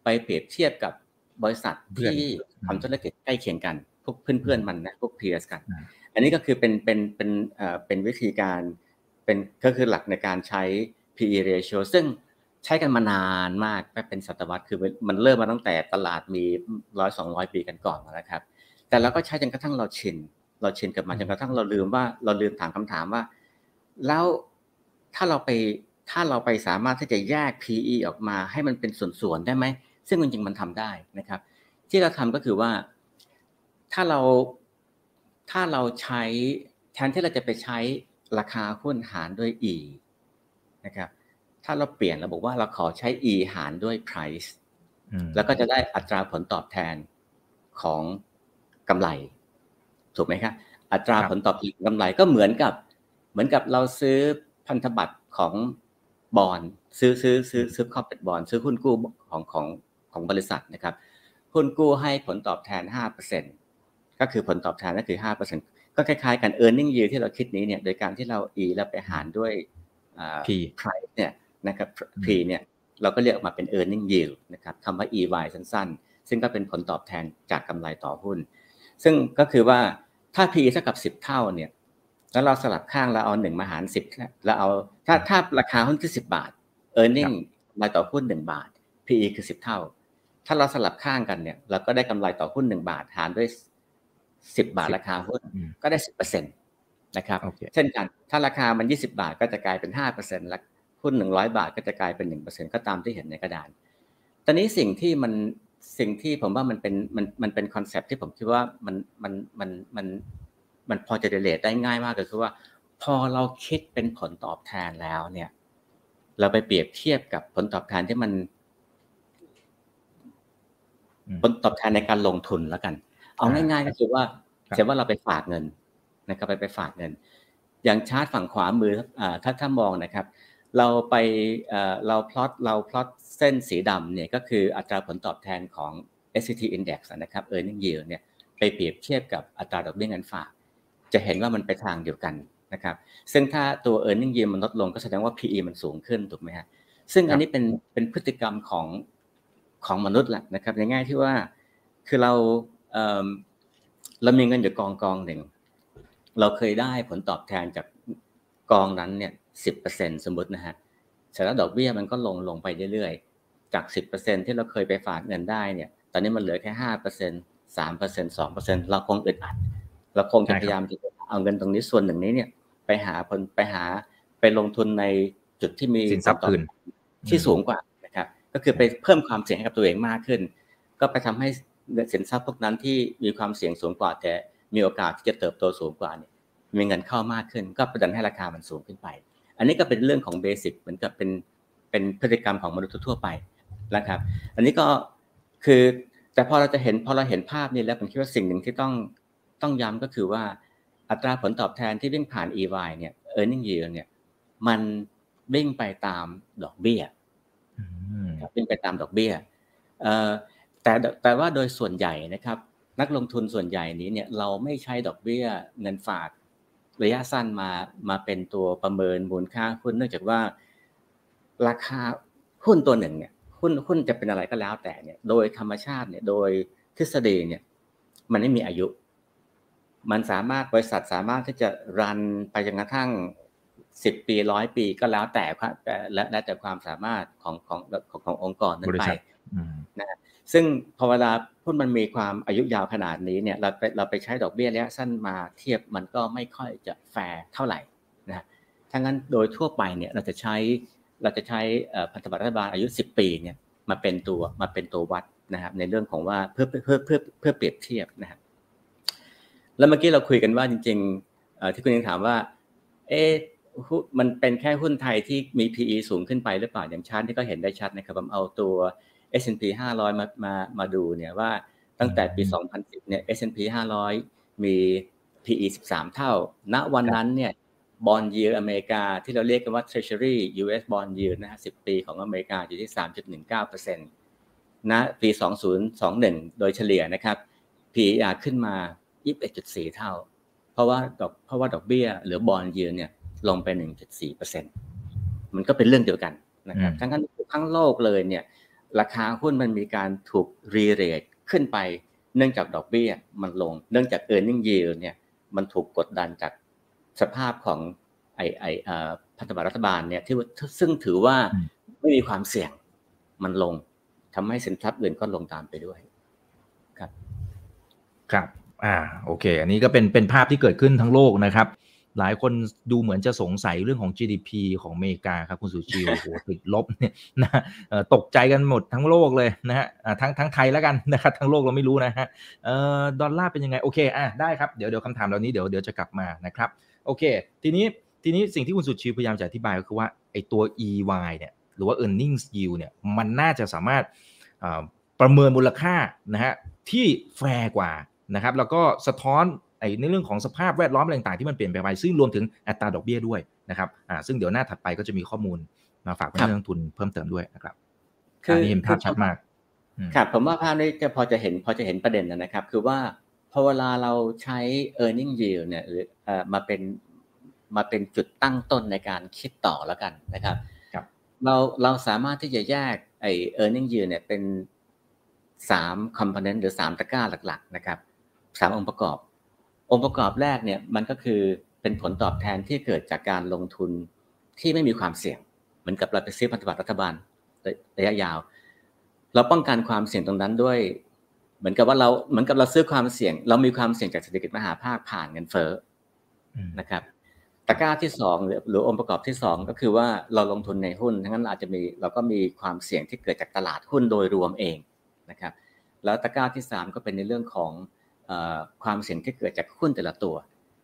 [SPEAKER 3] ไปเปรียบเทียบกับบริษัทที่ทำธุรกิจใกล้เคียงกันพวกเพื่อนๆมันนะพวกเพียร์สกัน อันนี้ก็คือเป็นเป็นเป็นเอ่อเป็นวิธีการเป็นก็คือหลักในการใช้ PE ratio ซึ่งใช้กันมานานมากเป็นศตวรรษคือมันเริ่มมาตั้งแต่ตลาดมีร้อยสองร้อยปีกันก่อนนะครับ แต่เราก็ใช้จนกระทั่งเราชิน เราชินกับมันจนกระทั่งเราลืมว่าเราลืมถามคำถามว่า แล้วถ้าเราไปถ้าเราไปสามารถที่จะแยก PE ออกมาให้มันเป็นส่วนๆได้ไหม ซึ่งจริงๆมันทำได้นะครับ ที่เราทำก็คือว่าถ้าเราถ้าเราใช้แทนที่เราจะไปใช้ ราคาหุ้นหารด้วย E นะครับ ถ้าเราเปลี่ยนเราบอกว่าเราขอใช้ E หารด้วย price แล้วก็จะได้อัตราผลตอบแทนของกำไร ถูกไหมครับอัตราผลตอบแทนกำไรก็เหมือนกับ เหมือนกับเราซื้อพันธบัตรของบอลซื้อซื้อซื้อซื้อคอร์เปบอลซื้อหุ้นกู้ของของของบริษัทนะครับหุ้นกู้ให้ผลตอบแทน5%ก็คือผลตอบแทนก็คือ5% ก็คล้ายๆกัน e a r n i n g yield ที่เราคิดนี้เนี่ยโดยการที่เรา e แล้วไปหารด้วย
[SPEAKER 2] p
[SPEAKER 3] price เนี่ยนะครับ p เนี่ยเราก็เรียกออกมาเป็น e a r n i n g yield นะครับคำว่า ey สั้นๆ ซึ่งก็เป็นผลตอบแทนจากกำไรต่อหุ้น ซึ่งก็คือว่าถ้า p เท่ากับ 10 เท่าเนี่ยแล้วเราสลับข้างเราเอา1มาหาร 10แล้วเอาถ้าถ้าราคาหุ้นคือ 10 บาท e a r n i n g กำไรต่อหุ้น 1 บาท PE คือ 10 เท่า ถ้าเราสลับข้างกันเนี่ยเราก็ได้กำไรต่อหุ้น 1 บาทหารด้วย 10 บาทราคาหุ้นก็ได้ 10%นะครับ
[SPEAKER 2] okay.
[SPEAKER 3] เช่นกัน ถ้าราคามัน 20 บาทก็จะกลายเป็น 5%แล้วหุ้น 100 บาทก็จะกลายเป็น 1%ก็ตามที่เห็นในกระดาน ตอนนี้สิ่งที่มันสิ่งที่ผมว่ามันเป็นมันมันเป็นคอนเซปที่ผมคิดว่ามันมันมันมันมันพอจะเดเลตได้ง่ายมากก็คือว่า พอเราคิดเป็นผลตอบแทนแล้วเนี่ย เราไปเปรียบเทียบกับผลตอบแทนที่มันผลตอบแทนในการลงทุนแล้วกัน เอาง่ายๆก็คือว่าเช่นว่าเราไปฝากเงินนะครับไปไปฝากเงิน อย่างชาร์ตฝั่งขวามือถ้าถ้ามองนะครับ เราไปเราพลอตเราพลอตเส้นสีดำเนี่ยก็คืออัตราผลตอบแทนของ S&P Index นะครับ Earning Yield เนี่ยไปเปรียบเทียบกับอัตราดอกเบี้ยเงินฝาก จะเห็นว่ามันไปทางเดียวกันนะครับซึ่งถ้าตัว Earning Yield มันลดลงก็แสดงว่า PE มันสูงขึ้นถูกไหมฮะซึ่งอันนี้เป็นเป็นพฤติกรรมของของมนุษย์แหละนะครับในง่ายที่ว่าคือเรา เรามีเงินอยู่กองกองหนึ่ง เราเคยได้ผลตอบแทนจากกองนั้นเนี่ยสิบเปอร์เซ็นสมมตินะฮะเสร็จแล้วดอกเบี้ยมันก็ลงลงไปเรื่อยๆ จากสิบเปอร์เซ็นที่เราเคยไปฝากเงินได้เนี่ย ตอนนี้มันเหลือแค่ห้าเปอร์เซ็นสามเปอร์เซ็นสองเปอร์เซ็นเราคงอึดอัด เราคงจะพยายามจะเอาเงินตรงนี้ส่วนหนึ่งนี้เนี่ย ไปหาผลไปหาไปลงทุนในจุดที่มี
[SPEAKER 2] สินทรัพย์คืน
[SPEAKER 3] ที่สูงกว่านะครับ ก็คือไปเพิ่มความเสี่ยงให้กับตัวเองมากขึ้น ก็ไปทำให้ สินทรัพย์พวกนั้นที่มีความเสี่ยงสูงกว่า แต่มีโอกาสที่จะเติบโตสูงกว่าเนี่ยมีเงินเข้ามากขึ้น ก็ประดันให้ราคามันสูงขึ้นไป อันนี้ก็เป็นเรื่องของเบสิกเหมือนกับเป็นเป็นพฤติกรรมของมนุษย์ทั่วไปนะครับ อันนี้ก็คือแต่พอเราจะเห็นพอเราเห็นภาพนี้แล้วผมคิดว่าสิ่งหนึ่งที่ต้องต้องย้ำก็คือว่าอัตราผลตอบแทนที่วิ่งผ่าน EY เนี่ย earning yield เนี่ยมันวิ่งไปตามดอกเบี้ยวิ่งไปตามดอกเบี้ย แต่แต่ว่าโดยส่วนใหญ่นะครับ นักลงทุนส่วนใหญ่นี้เนี่ยเราไม่ใช้ดอกเบี้ยเงินฝากระยะสั้นมามาเป็นตัวประเมินมูลค่าหุ้นเนื่องจากว่า ราคาหุ้นตัวหนึ่งเนี่ยหุ้นหุ้นจะเป็นอะไรก็แล้วแต่เนี่ย โดยธรรมชาติเนี่ยโดยทฤษฎีเนี่ย มันไม่มีอายุ มันสามารถบริษัทสามารถที่จะรันไปจนกระทั่งสิบปีร้อยปีก็แล้วแต่และแล้วแต่ความสามารถของของของขององค์กรนั้นไปนะ ซึ่งพอเวลาหุ้นมันมีความอายุยาวขนาดนี้เนี่ยเราไปเราไปใช้ดอกเบี้ยระยะสั้นมาเทียบมันก็ไม่ค่อยจะแฟร์เท่าไหร่นะดังนั้นโดยทั่วไปเนี่ยเราจะใช้เราจะใช้พันธบัตรรัฐบาลอายุ 10 ปีเนี่ยมาเป็นตัวมาเป็นตัววัดนะครับในเรื่องของว่าเพื่อเพื่อเพื่อเพื่อเปรียบเทียบนะครับแล้วเมื่อกี้เราคุยกันว่าจริงๆที่คุณยังถามว่า เอ๊มันเป็นแค่หุ้นไทยที่มี PE สูงขึ้นไปหรือเปล่าอย่างชาร์ตที่ก็เห็นได้ชัดนะครับผมเอาตัว S&P 500 มามามาดูเนี่ยว่าตั้งแต่ปี 2010 เนี่ย S&P 500 มี PE 13 เท่า ณ วันนั้นเนี่ยบอลยีอเมริกาที่เราเรียกกันว่า Treasury US Bond Yield นะฮะ10 ปีของอเมริกาอยู่ที่ 3.19%ณปี 2021 โดยเฉลี่ยนะครับ PER ขึ้นมา 21.4 เท่า เพราะว่าดอกเพราะว่าดอกเบี้ย หรือบอลยีเนี่ยลงไป 1.4%มันก็เป็นเรื่องเดียวกันนะครับทั้งทั้งทั้งโลกเลยเนี่ย ราคาหุ้นมันมีการถูกรีเรทขึ้นไป เนื่องจากดอกเบี้ยมันลง เนื่องจาก e a r n i n g yield เนี่ยมันถูกกดดันจากสภาพของไอไอพันธบัตรรัฐบาลเนี่ยที่ซึ่งถือว่าไม่มีความเสี่ยงมันลงทำให้สินทรัพย์อื่นก็ลงตามไปด้วย ครับ
[SPEAKER 2] ครับ อ่า โอเค อันนี้ก็เป็นเป็นภาพที่เกิดขึ้นทั้งโลกนะครับ หลายคนดูเหมือนจะสงสัยเรื่องของ GDP ของอเมริกาครับคุณสุชีโอ้โหติดลบเนี่ยนะตกใจกันหมดทั้งโลกเลยนะฮะทั้งทั้งไทยแล้วกันนะครับทั้งโลกเราไม่รู้นะฮะดอลลาร์เป็นยังไงโอเคอะได้ครับเดี๋ยวเดี๋ยวคำถามเหล่านี้เดี๋ยวเดี๋ยวจะกลับมานะครับโอเค ทีนี้ทีนี้สิ่งที่คุณสุชีพยายามจะอธิบายก็คือว่าไอ้ตัว EY เนี่ยหรือว่า earnings yield เนี่ยมันน่าจะสามารถประเมินมูลค่านะฮะที่แฟร์กว่านะครับแล้วก็สะท้อน ในเรื่องของสภาพแวดล้อมอะไรต่างๆที่มันเปลี่ยนไปไปซึ่งรวมถึงอัตราดอกเบี้ยด้วยนะครับอ่าซึ่งเดี๋ยวหน้าถัดไปก็จะมีข้อมูลมาฝากเพื่อนนักทุนเพิ่มเติมด้วยนะครับคือนี่เห็นภาพชัดมาก
[SPEAKER 3] ครับผมว่าภาพนี้จะพอจะเห็นพอจะเห็นประเด็นนะครับ คือว่าพอเวลาเราใช้ e a r n i n g yield เนี่ยหรือมาเป็นมาเป็นจุดตั้งต้นในการคิดต่อแล้วกันนะครับ
[SPEAKER 2] ครับ
[SPEAKER 3] เราเราสามารถที่จะแยกไอ้ e a r n i n g yield เนี่ยเป็นสามคอมโพเนนต์หรือสามตะกร้าหลัก ๆ นะครับสามองค์ประกอบ องค์ประกอบแรกเนี่ยมันก็คือเป็นผลตอบแทนที่เกิดจากการลงทุนที่ไม่มีความเสี่ยง เหมือนกับเราไปซื้อพันธบัตรรัฐบาลระยะยาว เราป้องกันความเสี่ยงตรงนั้นด้วย เหมือนกับว่าเราเหมือนกับเราซื้อความเสี่ยง เรามีความเสี่ยงจากเศรษฐกิจมหาภาคผ่านเงินเฟ้อนะครับตะกร้าที่สองหรือองค์ประกอบที่สองก็คือว่าเราลงทุนในหุ้นดังนั้นอาจจะมีเราก็มีความเสี่ยงที่เกิดจากตลาดหุ้นโดยรวมเองนะครับ แล้วตะกร้าที่สามก็เป็นในเรื่องของ ความเสี่ยงที่เกิดจากหุ้นแต่ละตัว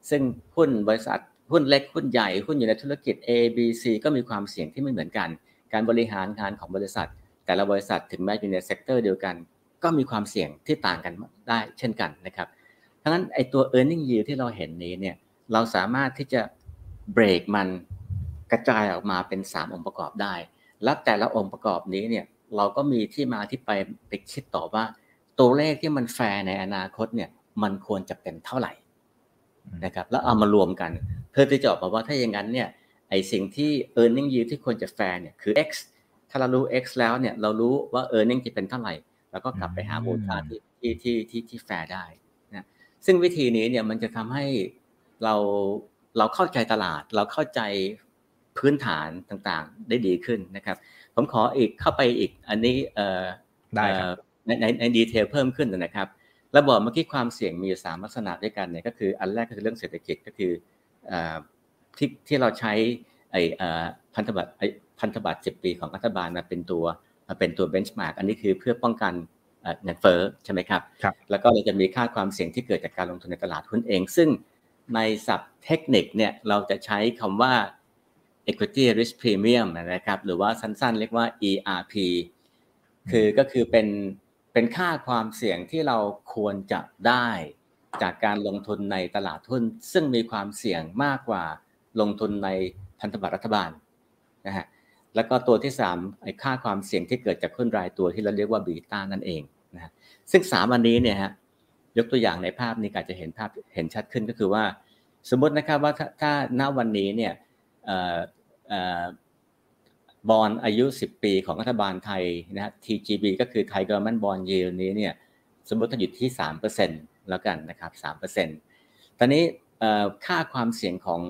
[SPEAKER 3] ซึ่งหุ้นบริษัทหุ้นเล็กหุ้นใหญ่หุ้นอยู่ในธุรกิจ A B C ก็มีความเสี่ยงที่ไม่เหมือนกัน การบริหารงานของบริษัท แต่ละบริษัทถึงแม้อยู่ใน sector เดียวกัน ก็มีความเสี่ยงที่ต่างกันได้เช่นกันนะครับทั้งนั้นไอตัว e a r n i n g yield ที่เราเห็นนี้เนี่ยเราสามารถที่จะเบรกมันกระจายออกมาเป็น 3 องค์ประกอบได้ และแต่ละองค์ประกอบนี้เนี่ยเราก็มีที่มาที่ไปไปคิดต่อว่า ตัวเลขที่มันแฟร์ในอนาคตเนี่ย มันควรจะเป็นเท่าไหร่นะครับ แล้วเอามารวมกัน เพื่อที่จะออกมาว่าถ้าอย่างนั้นเนี่ยไอสิ่งที่ e a r n i n g yield ที่ควรจะแฟร์เนี่ยคือ x ถ้าเรารู้ x แล้วเนี่ยเรารู้ว่า e a r n i n g จะเป็นเท่าไหร่ แล้วก็กลับไปหามูลค่าที่ที่ที่ที่ที่แฟร์ได้นะซึ่งวิธีนี้เนี่ยมันจะทำให้เราเราเข้าใจตลาด เราเข้าใจพื้นฐานต่างๆ ได้ดีขึ้นนะครับ ผมขออีกเข้าไปอีกอันนี้
[SPEAKER 2] ได้ครับ
[SPEAKER 3] ในในในดีเทลเพิ่มขึ้นนะครับระบอกเมื่อกี้ความเสี่ยงมีสามลักษณะด้วยกันเนี่ยก็คืออันแรกก็คือเรื่องเศรษฐกิจก็คือที่ที่เราใช้ไอ้พันธบัตรพันธบัตรสิบปีของรัฐบาลมาเป็นตัวมาเป็นตัวเบนช์มาร์กอันนี้คือเพื่อป้องกันเงินเฟ้อใช่ไหมครับ
[SPEAKER 2] ครับ
[SPEAKER 3] แล้วก็เราจะมีค่าความเสี่ยงที่เกิดจากการลงทุนในตลาดหุ้นเอง ซึ่งในศัพท์เทคนิคเนี่ยเราจะใช้คำว่า equity risk premium นะครับ หรือว่าสั้นๆ เรียกว่า ERP คือก็คือเป็น เป็นค่าความเสี่ยงที่เราควรจะได้จากการลงทุนในตลาดทุน ซึ่งมีความเสี่ยงมากกว่าลงทุนในพันธบัตรรัฐบาลนะฮะแล้วก็ตัวที่3ไอ้ค่าความเสี่ยงที่เกิดจากหุ้นรายตัวที่เราเรียกว่าบีต้านั่นเองนะฮะซึ่ง3อันนี้เนี่ยฮะยกตัวอย่างในภาพนี้อาจจะเห็นภาพเห็นชัดขึ้นก็คือว่า สมมตินะครับว่าถ้าถ้าณวันนี้เนี่ย บอลอายุ 10 ปีของรัฐบาลไทยนะฮะ TGB ก็คือไทยกอร์มันบอลเยลนี้เนี่ยสมมติถ้าอยู่ที่ 3%แล้วกันนะครับ3%ตอนนี้ค่าความเสี่ยงของ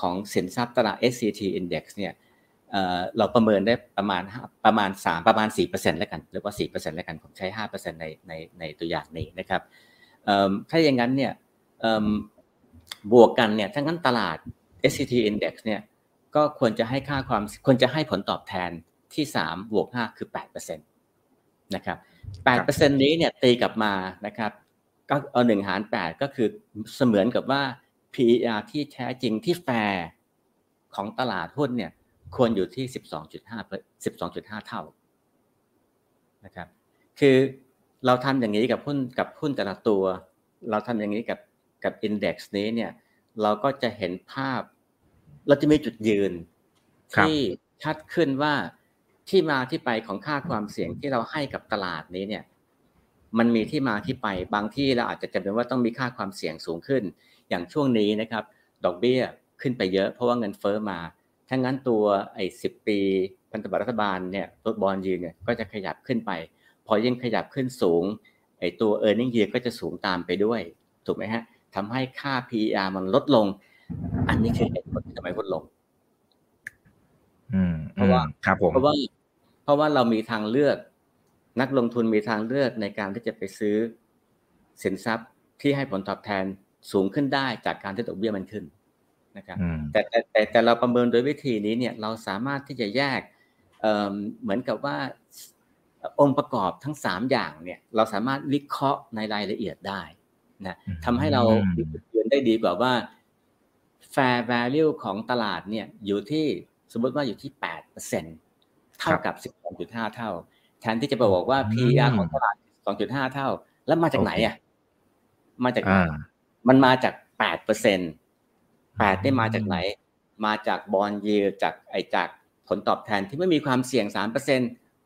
[SPEAKER 3] ของสินทรัพย์ตลาด SCT Index เนี่ยเราประเมินได้ประมาณประมาณ 3 ประมาณ 4%แล้วกันหรือว่า 4%แล้วกัน ผมใช้ 5%ในในในตัวอย่างนี้นะครับถ้าอย่างนั้นเนี่ยบวกกันเนี่ยทั้งนั้นตลาด SCT Index เนี่ย ก็ควรจะให้ค่าความควรจะให้ผลตอบแทนที่3บวก5คือ8%นะครับ8%นี้เนี่ยตีกลับมานะครับก็เอาหนึ่งหาร 8 ก็คือเสมือนกับว่า PER ที่แท้จริงที่แฟร์ของตลาดหุ้นเนี่ยควรอยู่ที่ 12.5 12.5 เท่านะครับคือเราทำอย่างนี้กับหุ้นกับหุ้นแต่ละตัว เราทำอย่างนี้กับกับอินเด็กซ์นี้เนี่ยเราก็จะเห็นภาพ เราจะมีจุดยืน ที่ชัดขึ้นว่าที่มาที่ไปของค่าความเสี่ยงที่เราให้กับตลาดนี้เนี่ย มันมีที่มาที่ไปบางที่เราอาจจะจำเป็นว่าต้องมีค่าความเสี่ยงสูงขึ้น อย่างช่วงนี้นะครับ ดอกเบี้ยขึ้นไปเยอะเพราะว่าเงินเฟอ้อมาถ้างั้นตัวไอ้สิปีพันธบัตรรัฐบาลเนี่ยตัวบอลยืนเนี่ยก็จะขยับขึ้นไป พอยิ่งขยับขึ้นสูงไอ้ตัว e a r n i n g yield ก็จะสูงตามไปด้วย ถูกไหมฮะทำให้ค่า PER มันลดลง อันนี้คือเหตุผลที่ทำไมลดลง
[SPEAKER 2] เพราะว่าครับผม
[SPEAKER 3] เพราะว่า เพราะว่าเรามีทางเลือก นักลงทุนมีทางเลือกในการที่จะไปซื้อสินทรัพย์ที่ให้ผลตอบแทนสูงขึ้นได้จากการที่ดอกเบี้ยมันขึ้นนะครับแต่แต่แต่แต่เราประเมินโดยวิธีนี้เนี่ยเราสามารถที่จะแยกเหมือนกับว่าองค์ประกอบทั้งสามอย่างเนี่ยเราสามารถวิเคราะห์ในรายละเอียดได้นะทำให้เราเยือนได้ดีกว่าว่า fair value ของตลาดเนี่ยอยู่ที่สมมติว่าอยู่ที่แปดเปอร์เซ็นเท่ากับสิบสองจุดห้าเท่า แทนที่จะบอกว่า PR ของตลาดสองจุดห้าเท่า แล้วมาจากไหนอะมาจากมันมาจากแปดเปอร์เซ็นต์แปดได้มาจากไหน มาจากบอลยีจากไอจากผลตอบแทนที่ไม่มีความเสี่ยงสามเปอร์เซ็น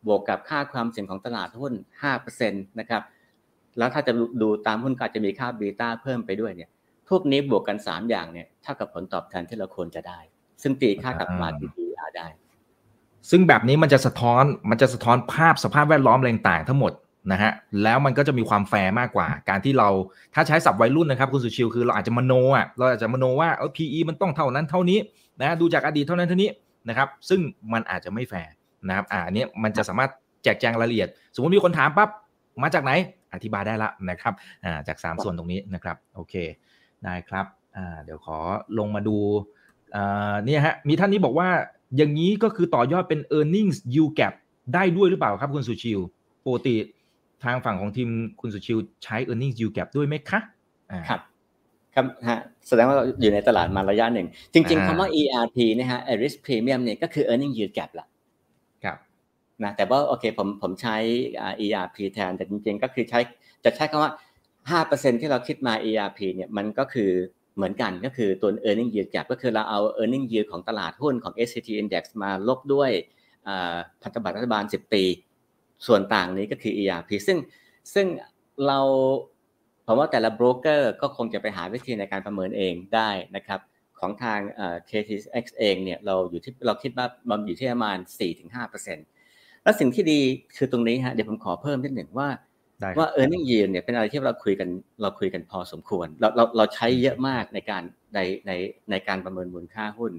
[SPEAKER 3] บวกกับค่าความเสี่ยงของตลาดหุ้นห้าเปอร์เซ็นตนะครับ แล้วถ้าจะดูตามหุ้นก็จะมีค่าบีตาเพิ่มไปด้วยเนี่ย พวกนี้บวกกันสามอย่างเนี่ยเท่ากับผลตอบแทนที่เราควรจะได้ ซึ่งตีค่ากับมาดีดีอาได้
[SPEAKER 2] ซึ่งแบบนี้มันจะสะท้อนมันจะสะท้อนภาพสภาพแวดล้อมแรงต่างทั้งหมดนะฮะแล้วมันก็จะมีความแฟร์มากกว่า การที่เราถ้าใช้สับวัยรุ่นนะครับคุณสุชิวคือเราอาจจะมโนอะเราอาจจะมโนว่าเออ PE มันต้องเท่านั้นเท่านี้นะดูจากอดีตเท่านั้นเท่านี้นะครับซึ่งมันอาจจะไม่แฟร์นะครับอ่าอันนี้มันจะสามารถแจกแจงรายละเอียด สมมติมีคนถามปั๊บมาจากไหนอธิบายได้ละนะครับอ่าจาก 3 ส่วนตรงนี้นะครับโอเค ได้ครับอ่าเดี๋ยวขอลงมาดูอ่าเนี่ยฮะมีท่านนี้บอกว่าอย่างนี้ก็คือต่อยอดเป็น e a r n i n g s yield gap ได้ด้วยหรือเปล่าครับคุณสุชิวปกติทางฝั่งของทีมคุณสุชิวใช้ e a r n i n g s yield gap ด้วยไหมคะ
[SPEAKER 3] ครับครับฮะแสดงว่าเราอยู่ในตลาดมาระยะหนึ่ง จริง ๆคำว่า ERP นะฮะ risk premium เนี่ยก็คือ earning yield gap ละ
[SPEAKER 2] ครับ
[SPEAKER 3] นะแต่ว่าโอเคผมผมใช้ ERP แทนแต่จริงๆ ก็คือใช้จะใช้คำว่า 5%ที่เราคิดมา ERP เนี่ยมันก็คือเหมือนกันก็คือตัว earning yield gap ก็คือเราเอา earning yield ของตลาดหุ้นของ SCT index มาลบด้วยพันธบัตรรัฐบาล 10 ปี ส่วนต่างนี้ก็คือ ERP ซึ่งซึ่งเราผมว่าแต่ละโบรกเกอร์ก็คงจะไปหาวิธีในการประเมินเองได้นะครับของทาง KTX เองเนี่ยเราอยู่ที่เราคิดว่ามันอยู่ที่ประมาณ 4-5%แล้วสิ่งที่ดีคือตรงนี้ฮะเดี๋ยวผมขอเพิ่มนิดหนึ่งว่า ว่า e a r n i n g yield เนี่ยเป็นอะไรที่เราคุยกันเราคุยกันพอสมควร เราเราเราใช้เยอะมากในการในในในการประเมินมูลค่าหุ้น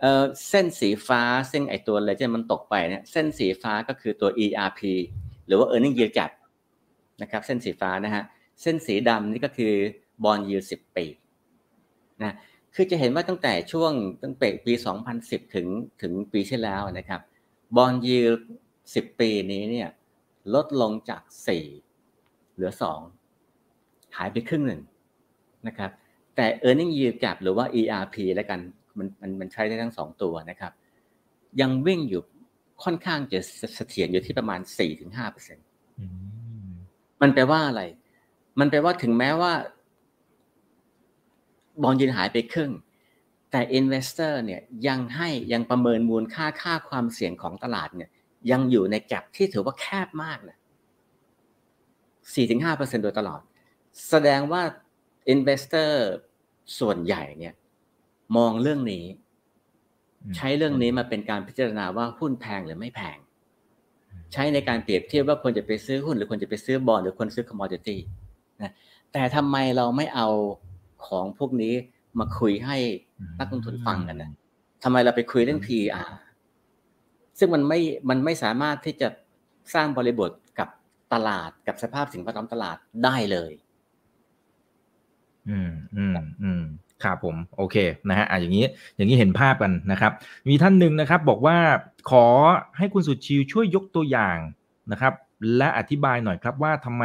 [SPEAKER 3] เอ่อเส้นสีฟ้าซึ่งไอตัวอะไรที่มันตกไปเนี่ยเส้นสีฟ้าก็คือตัว ERP หรือว่า earning yield gap นะครับเส้นสีฟ้านะฮะเส้นสีดำนี่ก็คือบอลยูสิบปีนะคือจะเห็นว่าตั้งแต่ช่วงตั้งแต่ปี 2010 ถึงถึงปีที่แล้วนะครับบอลยูสิบปีนี้เนี่ยลดลงจาก4 เหลือ2หายไปครึ่งหนึ่งนะครับ แต่ e a r n i n g yield gap หรือว่า ERP แล้วกันมันมันมันใช้ได้ทั้งสองตัวนะครับ ยังวิ่งอยู่ค่อนข้างจะเสถียรอยู่ที่ประมาณ4-5%มันแปลว่าอะไร มันแปลว่าถึงแม้ว่า bond yield หายไปครึ่ง แต่ investor เนี่ยยังให้ยังประเมินมูลค่าค่าความเสี่ยงของตลาดเนี่ย ยังอยู่ใน gap ที่ถือว่าแคบมากนะ 4-5%โดยตลอด แสดงว่า investorส่วนใหญ่เนี่ย มองเรื่องนี้ ใช้เรื่องนี้มาเป็นการพิจารณาว่าหุ้นแพงหรือไม่แพง ใช้ในการเปรียบเทียบว่าควรจะไปซื้อหุ้น หรือควรจะไปซื้อบอลหรือควรซื้อคอมมอดิตี้นะแต่ทำไมเราไม่เอาของพวกนี้มาคุยให้นักลงทุนฟังกันนะทำไมเราไปคุยเรื่อง PR ซึ่งมันไม่ มันไม่สามารถที่จะสร้างบริบทกับ ตลาดกับสภาพสิ่งแวดล้อมตลาดได้เลย
[SPEAKER 2] อืมอืมอืมครับผมโอเคนะฮะอะอย่างนี้อย่างนี้เห็นภาพกันนะครับ มีท่านหนึ่งนะครับ บอกว่าขอให้คุณสุชิวช่วยยกตัวอย่างนะครับ และอธิบายหน่อยครับว่าทำไม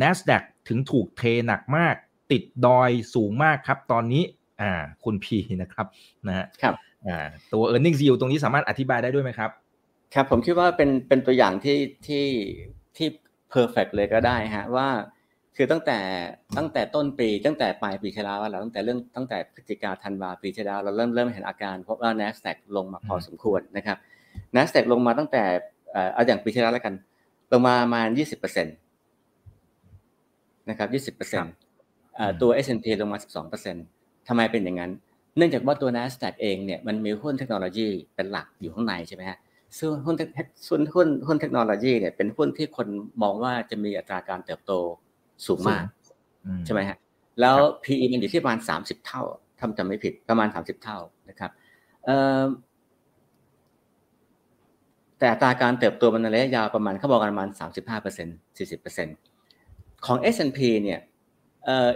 [SPEAKER 2] NASDAQ ถึงถูกเทหนักมาก ติดดอยสูงมากครับ ตอนนี้อ่าคุณพีนะครับนะฮะ
[SPEAKER 3] ครับ
[SPEAKER 2] อ่าตัว e a r n i n g yield ตรงนี้สามารถอธิบายได้ด้วยไหมครับ
[SPEAKER 3] ครับผมคิดว่าเป็นเป็นตัวอย่างที่ที่ ที่ perfect เลยก็ได้ฮะว่า คือตั้งแต่ตั้งแต่ต้นปี ตั้งแต่ปลายปีที่แล้วเราตั้งแต่เรื่องตั้งแต่พฤศจิกาธันวาปีที่แล้วเราเริ่มเริ่มเห็นอาการเพราะว่า NASDAQ ลงมาพอสมควรนะครับ NASDAQ ลงมาตั้งแต่เอาอย่างปีที่แล้วแล้วกัน ลงมาประมาณ20%เนะครับยี่สิบเปอร์เซ็นต์ตัว S&P ลงมาสิบสองเปอร์เซ็นต์ทำไมเป็นอย่างนั้น เนื่องจากว่าตัว NASDAQ เองเนี่ยมันมีหุ้นเทคโนโลยีเป็นหลักอยู่ข้างในใช่ไหมฮะ ซึ่งหุ้นหุ้นหุ้นหุ้นเทคโนโลยีเนี่ยเป็นหุ้นที่คนมองว่าจะมีอัตราการเติบโตสูงมากใช่ไหมฮะแล้ว PE มันอยู่ที่ประมาณสามสิบเท่าทำจำไม่ผิดประมาณสามสิบเท่านะครับแต่อัตราการเติบโตมันในระยะยาวประมาณเขาบอกกันประมาณสามสิบห้าเปอร์เซ็นต์สี่สิบเปอร์เซ็นต์ของ S&P เนี่ยเอ่อ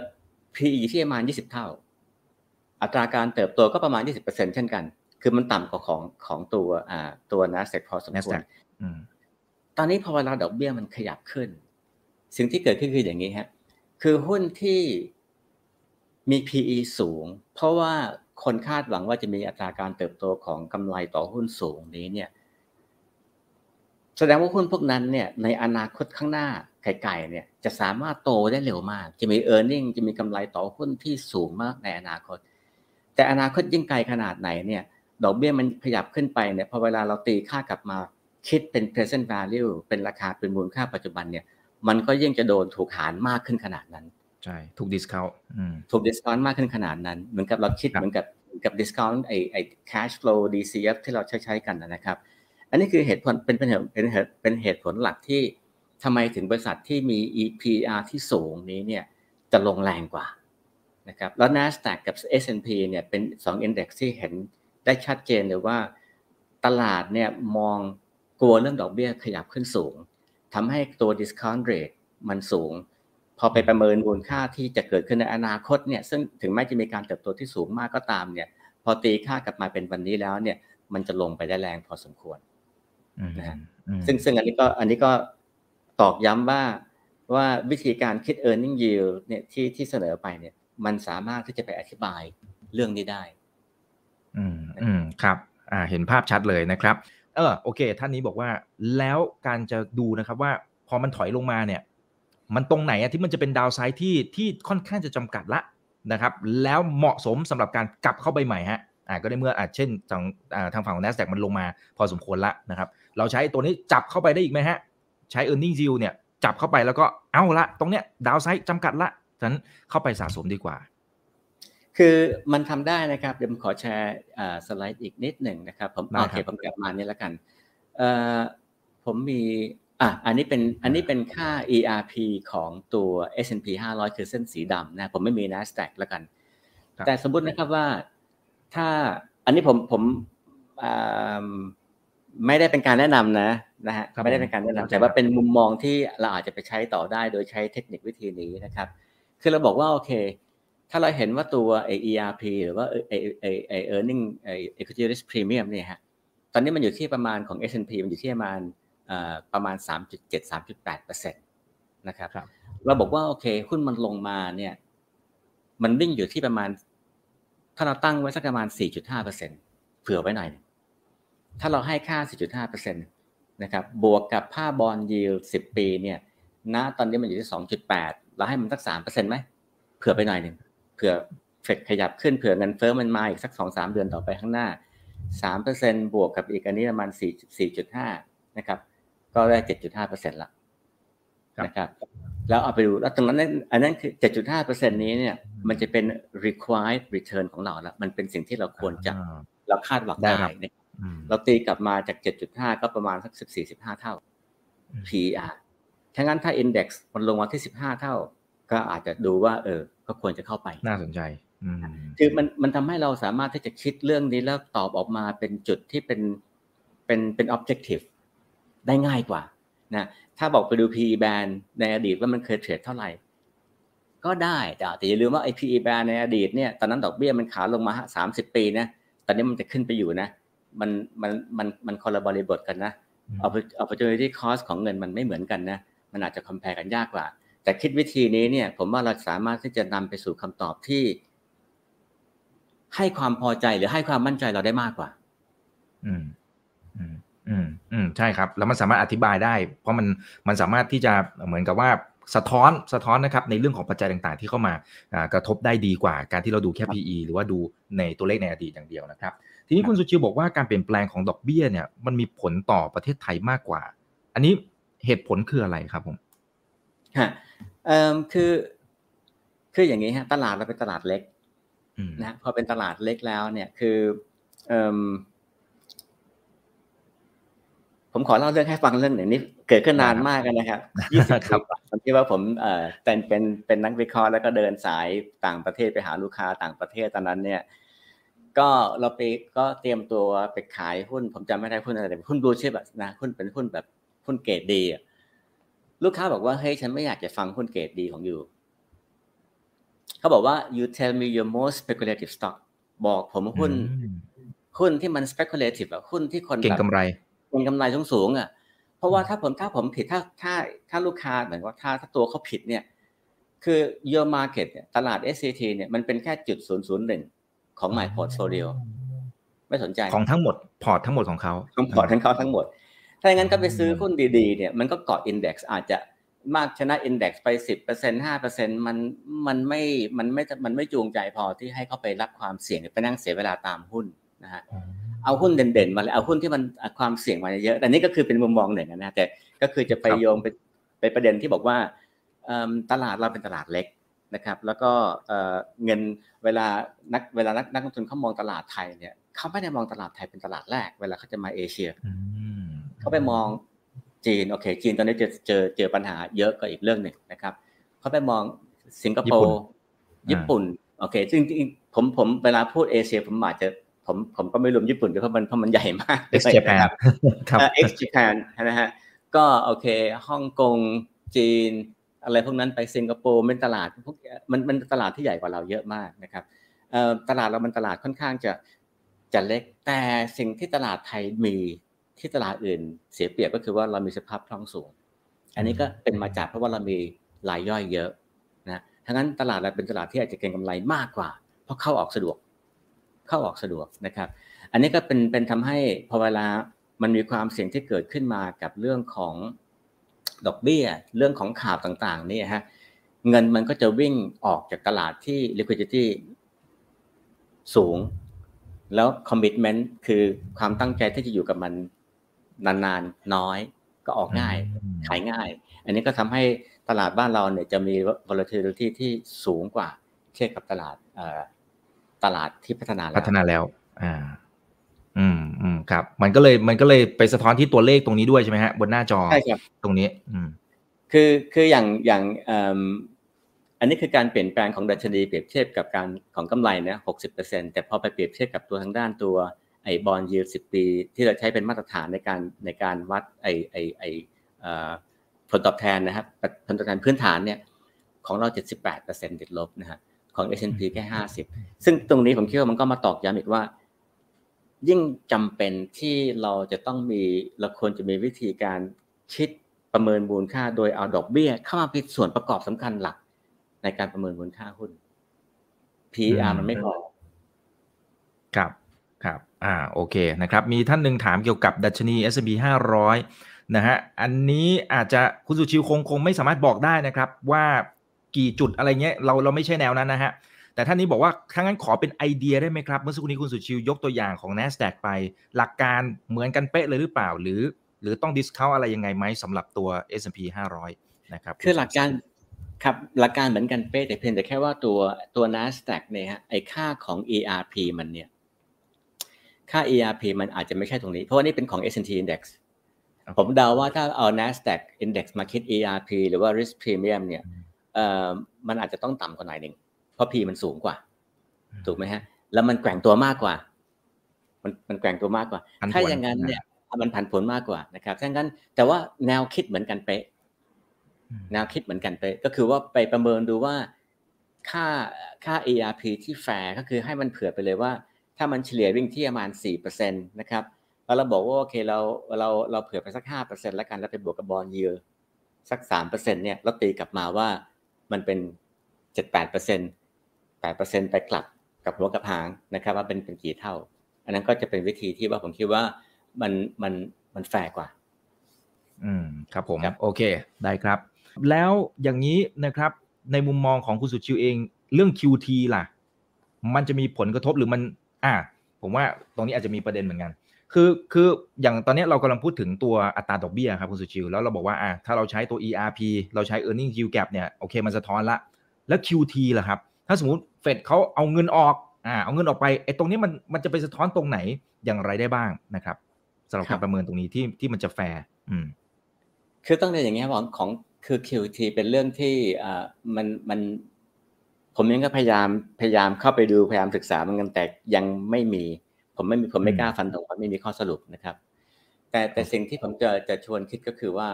[SPEAKER 3] PE ที่ประมาณ20เท่า อัตราการเติบโตก็ประมาณ20%เช่นกัน คือมันต่ำกว่าของของตัวอ่าตัว NASDAQ พอสมควรตอนนี้พอเวลาดอกเบี้ยมันขยับขึ้น สิ่งที่เกิดขึ้นคืออย่างนี้ฮะคือหุ้นที่มี PE สูง เพราะว่าคนคาดหวังว่าจะมีอัตราการเติบโตของกำไรต่อหุ้นสูงนี้เนี่ย แสดงว่าหุ้นพวกนั้นเนี่ยในอนาคตข้างหน้าไก่ๆเนี่ย จะสามารถโตได้เร็วมาก จะมี e a r n i n g จะมีกำไรต่อหุ้นที่สูงมากในอนาคต แต่อนาคตยิ่งไกลขนาดไหนเนี่ย ดอกเบี้ยมันขยับขึ้นไปเนี่ยพอเวลาเราตีค่ากลับมาคิดเป็น present value เป็นราคาเป็นมูลค่าปัจจุบันเนี่ย มันก็ยิ่งจะโดนถูกหารมากขึ้นขนาดนั้น
[SPEAKER 2] ใช่ถูก discount
[SPEAKER 3] ถูก discount มากขึ้นขนาดนั้น เหมือนกับเราคิดเหมือนกับกับ discount ไอไอ cash flow DCF ที่เราใช้ใช้กันนะครับ อันนี้คือเหตุผลเป็นเป็นเหตุเป็นเหตุผลหลักที่ทำไมถึงบริษัทที่มี EPR ที่สูงนี้เนี่ยจะลงแรงกว่านะครับแล้ว NASDAQ กับ S&P เนี่ยเป็น2 index ที่เห็น ได้ชัดเจนเลยว่าตลาดเนี่ยมองกลัวเรื่องดอกเบี้ยขยับขึ้นสูงทำให้ตัว discount rate มันสูง พอไปประเมินมูลค่าที่จะเกิดขึ้นในอนาคตเนี่ยซึ่งถึงแม้จะมีการเติบโตที่สูงมากก็ตามเนี่ยพอตีค่ากลับมาเป็นวันนี้แล้วเนี่ยมันจะลงไปได้แรงพอสมควรนะฮะซึ่งซึ่งอันนี้ก็อันนี้ก็ตอกย้ำว่าว่าวิธีการคิด e a r n i n g yield เนี่ยที่ที่เสนอไปเนี่ยมันสามารถที่จะไปอธิบายเรื่องนี้ได้
[SPEAKER 2] อืมอืมครับอ่าเห็นภาพชัดเลยนะครับ เออโอเค ท่านนี้บอกว่าแล้วการจะดูนะครับว่าพอมันถอยลงมาเนี่ย มันตรงไหนอะที่มันจะเป็นดาวไซด์ที่ที่ค่อนข้างจะจำกัดละนะครับ แล้วเหมาะสมสำหรับการกลับเข้าไปใหม่ฮะอ่าก็ได้เมื่ออ่าเช่นทางอ่าทางฝั่งของ NASDAQ มันลงมาพอสมควรละนะครับ เราใช้ตัวนี้จับเข้าไปได้อีกไหมฮะ ใช้ e a r n i n g yield เนี่ยจับเข้าไปแล้วก็เอาละตรงเนี้ยดาวไซด์จำกัดละฉะนั้นเข้าไปสะสมดีกว่า
[SPEAKER 3] คือมันทำได้นะครับ เดี๋ยวผมขอแชร์สไลด์อีกนิดหนึ่งนะครับ ผมโอเคผมกลับมานี่แล้วกันผมมีอะอันนี้เป็นอันนี้เป็นค่า ERP ของตัว S&P 500 คือเส้นสีดำนะผมไม่มี NASDAQ แล้วกัน แต่สมมุตินะครับว่าถ้าอันนี้ผมผมไม่ได้เป็นการแนะนำนะนะฮะไม่ได้เป็นการแนะนำแต่ว่าเป็นมุมมองที่เราอาจจะไปใช้ต่อได้โดยใช้เทคนิควิธีนี้นะครับ คือเราบอกว่าโอเค ถ้าเราเห็นว่าตัวไอ ERP หรือว่าไอไอไอ earning ไอ equity risk premium เนี่ยฮะ ตอนนี้มันอยู่ที่ประมาณของ S&P มันอยู่ที่ประมาณประมาณ 3.7 3.8%นะครับเราบอกว่าโอเคหุ้นมันลงมาเนี่ย มันวิ่งอยู่ที่ประมาณ ถ้าเราตั้งไว้สักประมาณ 4.5%เผื่อไว้หน่อย ถ้าเราให้ค่า 4.5%นะครับ บวกกับค่าบอลยิว10 ปีเนี่ยณตอนนี้มันอยู่ที่ 2.8 เราให้มันสัก 3%ไหมเผื่อไปหน่อยหนึ่ง เผื่อเฟดขยับขึ้นเผื่อเงินเฟ้อมันมาอีกสัก2-3เดือนต่อไปข้างหน้า3%บวกกับอีกอันนี้ประมาณ4.5นะครับ ก็ได้7.5%ละนะครับแล้วเอาไปดูแล้วตรงนั้นอันนั้นคือ 7.5%นี้เนี่ย มันจะเป็น required return ของเราแล้ว มันเป็นสิ่งที่เราควรจะเราคาดหวังได้เราตีกลับมาจาก 7.5 ก็ประมาณสัก 14-15 เท่า PR ถ้างั้นถ้า Index มันลงมาที่ 15 เท่า ก็อาจจะดูว่า เออ ก็ควรจะเข้าไป
[SPEAKER 2] น่าสนใจ
[SPEAKER 3] คือมันมันทำให้เราสามารถที่จะคิดเรื่องนี้แล้วตอบออกมาเป็นจุดที่เป็นเป็นเป็น objective ได้ง่ายกว่านะถ้าบอกไปดู PE band ในอดีตว่ามันเคยเทรดเท่าไหร่ ก็ได้แต่อย่าลืมว่าไอ้ PE band ในอดีตเนี่ยตอนนั้นดอกเบี้ยมันขาลงมาสามสิบปีนะตอนนี้มันจะขึ้นไปอยู่นะ มันมันมันมันคนละบริบทกันนะ opportunity cost ของเงินมันไม่เหมือนกันนะ มันอาจจะคอมเพลกันยากกว่า แต่คิดวิธีนี้เนี่ย ผมว่าเราสามารถที่จะนำไปสู่คำตอบที่ ให้ความพอใจหรือให้ความมั่นใจเราได้มากกว่า
[SPEAKER 2] อืม อืม อืม อืม ใช่ครับ แล้วมันสามารถอธิบายได้ เพราะมันมันสามารถที่จะเหมือนกับว่าสะท้อนสะท้อนนะครับในเรื่องของปัจจัยต่างๆ ที่เข้ามากระทบได้ดีกว่า การที่เราดูแค่ PE หรือว่าดูในตัวเลขในอดีตอย่างเดียวนะครับ ทีนี้คุณสุชิวบอกว่าการเปลี่ยนแปลงของดอกเบี้ยเนี่ยมันมีผลต่อประเทศไทยมากกว่า อันนี้เหตุผลคืออะไรครับผม
[SPEAKER 3] ฮะเอ่อคือคืออย่างนี้ฮะตลาดเราเป็นตลาดเล็กนะพอเป็นตลาดเล็กแล้วเนี่ยคือเอ่อผมขอเล่าเรื่องให้ฟังเรื่องหนึ่งนี้เกิดขึ้นนานมากนะครับยี่สิบปีผมคิดว่าผมเอ่อเป็นเป็นเป็นนักวิเคราะห์แล้วก็เดินสายต่างประเทศไปหาลูกค้าต่างประเทศตอนนั้นเนี่ย ก็เราไปก็เตรียมตัวไปขายหุ้น ผมจำไม่ได้หุ้นอะไรหุ้นบลูชิพนะหุ้นเป็นหุ้นแบบหุ้นเกรดดี ลูกค้าบอกว่าเฮ้ยฉันไม่อยากจะฟังหุ้นเกรดดีของอยู่เขาบอกว่า you tell me your most speculative stock บอกผมหุ้น หุ้นที่มัน speculative อะหุ้นที่คน
[SPEAKER 2] เก่งกำไร
[SPEAKER 3] เก่งกำไรสูงสูงอะเพราะว่าถ้าผมถ้าผมผิดถ้าถ้าถ้าลูกค้าเหมือนว่าถ้าถ้าตัวเขาผิดเนี่ย คือ your market เนี่ยตลาด SCT เนี่ยมันเป็นแค่จุดศูนย์ศูนย์หนึ่งของ My Portfolio ไม่สนใจ
[SPEAKER 2] ของทั้งหมดพอร์ตทั้งหมดของเขา
[SPEAKER 3] ของพอร์ตทั้งเขาทั้งหมด ถ้าอย่างนั้นก็ไปซื้อหุ้นดีๆเนี่ยมันก็เกาะ index อาจจะมากชนะ index ไปสิบเปอร์เซ็นห้าเปอร์เซ็นมันมันไม่มันไม่มันไม่จูงใจพอที่ให้เขาไปรับความเสี่ยงไปนั่งเสียเวลาตามหุ้นนะฮะเอาหุ้นเด่นๆมาเลยเอาหุ้นที่มันความเสี่ยงมาเยอะแต่นี่ก็คือเป็นมุมมองหนึ่งนะแต่ก็คือจะไปโยงไปไปประเด็นที่บอกว่าตลาดเราเป็นตลาดเล็กนะครับ แล้วก็เงินเวลานักเวลานักนักลงทุนเขามองตลาดไทยเนี่ยเขาไม่ได้มองตลาดไทยเป็นตลาดแรก เวลาเขาจะมาเอเชีย เขาไปมองจีนโอเค จีนตอนนี้เจอเจอเจอปัญหาเยอะก็อีกเรื่องหนึ่งนะครับเขาไปมองสิงคโปร์ญี่ปุ่นโอเคซึ่งผมผมเวลาพูดเอเชีย ผมอาจจะผมผมก็ไม่รวมญี่ปุ่นเพราะมันเพราะมันใหญ่มาก
[SPEAKER 2] เอ็กซ์เจแปน
[SPEAKER 3] ครับเอ็กซ์เจแปนนะฮะก็โอเคฮ่องกงจีน อะไรพวกนั้นไปสิงคโปร์เป็นตลาดพวกมันมันตลาดที่ใหญ่กว่าเราเยอะมากนะครับตลาดเรามันตลาดค่อนข้างจะจะเล็กแต่สิ่งที่ตลาดไทยมี ที่ตลาดอื่นเสียเปรียบก็คือว่าเรามีสภาพคล่องสูง อันนี้ก็เป็นมาจากเพราะว่าเรามีรายย่อยเยอะนะทั้งนั้นตลาดเราเป็นตลาดที่อาจจะเก็งกำไรมากกว่า เพราะเข้าออกสะดวก เข้าออกสะดวกนะครับ อันนี้ก็เป็นเป็นทำให้พอเวลามันมีความเสี่ยงที่เกิดขึ้นมากับเรื่องของดอกเบี้ย เรื่องของข่าวต่างๆนี่ฮะเงินมันก็จะวิ่งออกจากตลาดที่ liquidity สูง แล้ว commitment คือความตั้งใจที่จะอยู่กับมัน นานๆน้อยก็ออกง่าย ขายง่าย อันนี้ก็ทำให้ตลาดบ้านเราเนี่ยจะมี volatility ที่สูงกว่าเทียบกับตลาดตลาดที่พัฒนาแล้ว
[SPEAKER 2] พัฒนาแล้ว อ่า อืมอืมครับ มันก็เลยมันก็เลยไปสะท้อนที่ตัวเลขตรงนี้ด้วยใช่ไหมฮะบนหน้าจอ
[SPEAKER 3] ใช่ครับ
[SPEAKER 2] ตรงนี้ อืม
[SPEAKER 3] คือคืออย่างอย่างอันนี้คือการเปลี่ยนแปลงของดัชนีเปรียบเทียบกับการของกำไรเนี่ยหกสิบเปอร์เซ็นแต่พอไปเปรียบเทียบกับตัวทางด้านตัว ไอ้บอลยูสิบปี ที่เราใช้เป็นมาตรฐานในการในการวัดไอ้ไอ้ไอ้ผลตอบแทนนะครับผลตอบแทนพื้นฐานเนี่ยของเราเจ็ดสิบแปดเปอร์เซ็นติดลบนะฮะของ S&P แค่ห้าสิบซึ่งตรงนี้ผมคิดว่ามันก็มาตอกย้ำอีกว่า ยิ่งจำเป็นที่เราจะต้องมีเราควรจะมีวิธีการคิดประเมินมูลค่าโดยเอาดอกเบี้ย เข้ามาเป็นส่วนประกอบสำคัญหลักในการประเมินมูลค่าหุ้น PR มันไม่พอ
[SPEAKER 2] ครับอ่าโอเคนะครับมีท่านหนึ่งถามเกี่ยวกับดัชนี S&P 500 นะฮะอันนี้อาจจะคุณสุชิวคงคงไม่สามารถบอกได้นะครับว่ากี่จุดอะไรเงี้ยเราเราไม่ใช่แนวนั้นนะฮะแต่ท่านนี้บอกว่าถ้างั้นขอเป็นไอเดียได้ไหมครับ เมื่อสักครู่นี้คุณสุชิวยกตัวอย่างของ NASDAQ ไป หลักการเหมือนกันเป๊ะเลยหรือเปล่า หรือ หรือต้อง discount อะไรยังไงไหมสำหรับตัว S&P 500 นะครับ
[SPEAKER 3] คือหลักการครับหลักการเหมือนกันเป๊ะแต่เพียงแต่แค่ว่าตัวตัว NASDAQ เนี่ยฮะไอค่าของ ERP มันเนี่ย ค่า ERP มันอาจจะไม่ใช่ตรงนี้ เพราะว่านี่เป็นของ S&P Index ผมเดาว่าถ้าเอา NASDAQ Index มาคิด ERP หรือว่า Risk Premium เนี่ยเอ่อมันอาจจะต้องต่ำกว่าหน่อยหนึ่งเพราะ P มันสูงกว่า ถูกไหมฮะ แล้วมันแกว่งตัวมากกว่า มันมันแกว่งตัวมากกว่า ถ้าอย่างนั้นเนี่ยมันผันผวนมากกว่านะครับถ้างั้น แต่ว่าแนวคิดเหมือนกันเป๊ะแนวคิดเหมือนกันไปก็คือว่าไปประเมินดูว่าค่าค่า ERP ที่แฟร์ก็คือให้มันเผื่อไปเลยว่า ถ้ามันเฉลี่ยวิ่งที่ประมาณ4%นะครับแล้วเราบอกว่าโอเคเราเราเราเผื่อไปสัก 5%แล้วกันแล้วไปบวกกับ bond yield สัก 3%เนี่ยเราตีกลับมาว่ามันเป็น 7-8% 8%ไปกลับกับหัวกับหางนะครับ ว่าเป็นเป็นกี่เท่า อันนั้นก็จะเป็นวิธีที่ว่าผมคิดว่ามันมันมันแฟร์กว่า
[SPEAKER 2] อืมครับผมโอเคได้ครับ แล้วอย่างนี้นะครับ ในมุมมองของคุณสุชิวเอง เรื่อง QT ล่ะ มันจะมีผลกระทบหรือมัน อ่า ผมว่าตรงนี้อาจจะมีประเด็นเหมือนกัน คือคืออย่างตอนนี้เรากำลังพูดถึงตัวอัตราดอกเบี้ยครับคุณสุชิวแล้วเราบอกว่าอ่าถ้าเราใช้ตัว ERP เราใช้ earning yield gap เนี่ยโอเคมันสะท้อนละ แล้ว QT ล่ะครับ ถ้าสมมติเฟดเขาเอาเงินออกอ่าเอาเงินออกไปไอ้ตรงนี้มันมันจะไปสะท้อนตรงไหนอย่างไรได้บ้างนะครับสำหรับการประเมินตรงนี้ที่ที่มันจะแฟร์อืม
[SPEAKER 3] คือต้องเรียนอย่างนี้ครับของคือ QT เป็นเรื่องที่อ่ามันมัน ผมเองก็พยายามพยายามเข้าไปดูพยายามศึกษามันกันแต่ยังไม่มี ผมไม่มีผมไม่กล้าฟันธงเพราะไม่มีข้อสรุปนะครับ แต่แต่สิ่งที่ผมจะจะชวนคิดก็คือว่า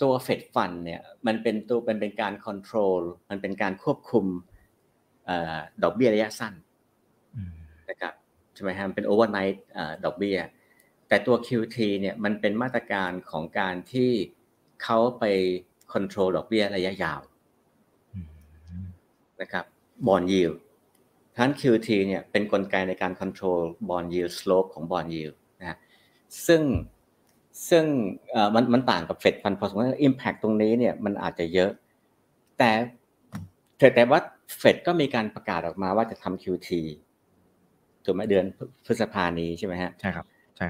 [SPEAKER 3] ตัว Fed fund เนี่ยมันเป็นตัวเป็นเป็นการ control มันเป็นการควบคุมดอกเบี้ยระยะสั้นนะครับใช่ไหมครับเป็น overnight ดอกเบี้ยแต่ตัว QT เนี่ยมันเป็นมาตรการของการที่เขาไป control ดอกเบี้ยระยะยาว นะครับบอลยิวทั้น QT เนี่ยเป็นกลไกในการ control bond yield slope ของ bond yield นะฮะซึ่งซึ่งมันมันต่างกับ Fed fund พอสมควร impact ตรงนี้เนี่ยมันอาจจะเยอะ แต่แต่ว่าเฟดก็มีการประกาศออกมาว่าจะทำ QT ถูกไหมเดือนพฤษภานี้ใช่ไหมฮะ
[SPEAKER 2] ใช่ครับใช่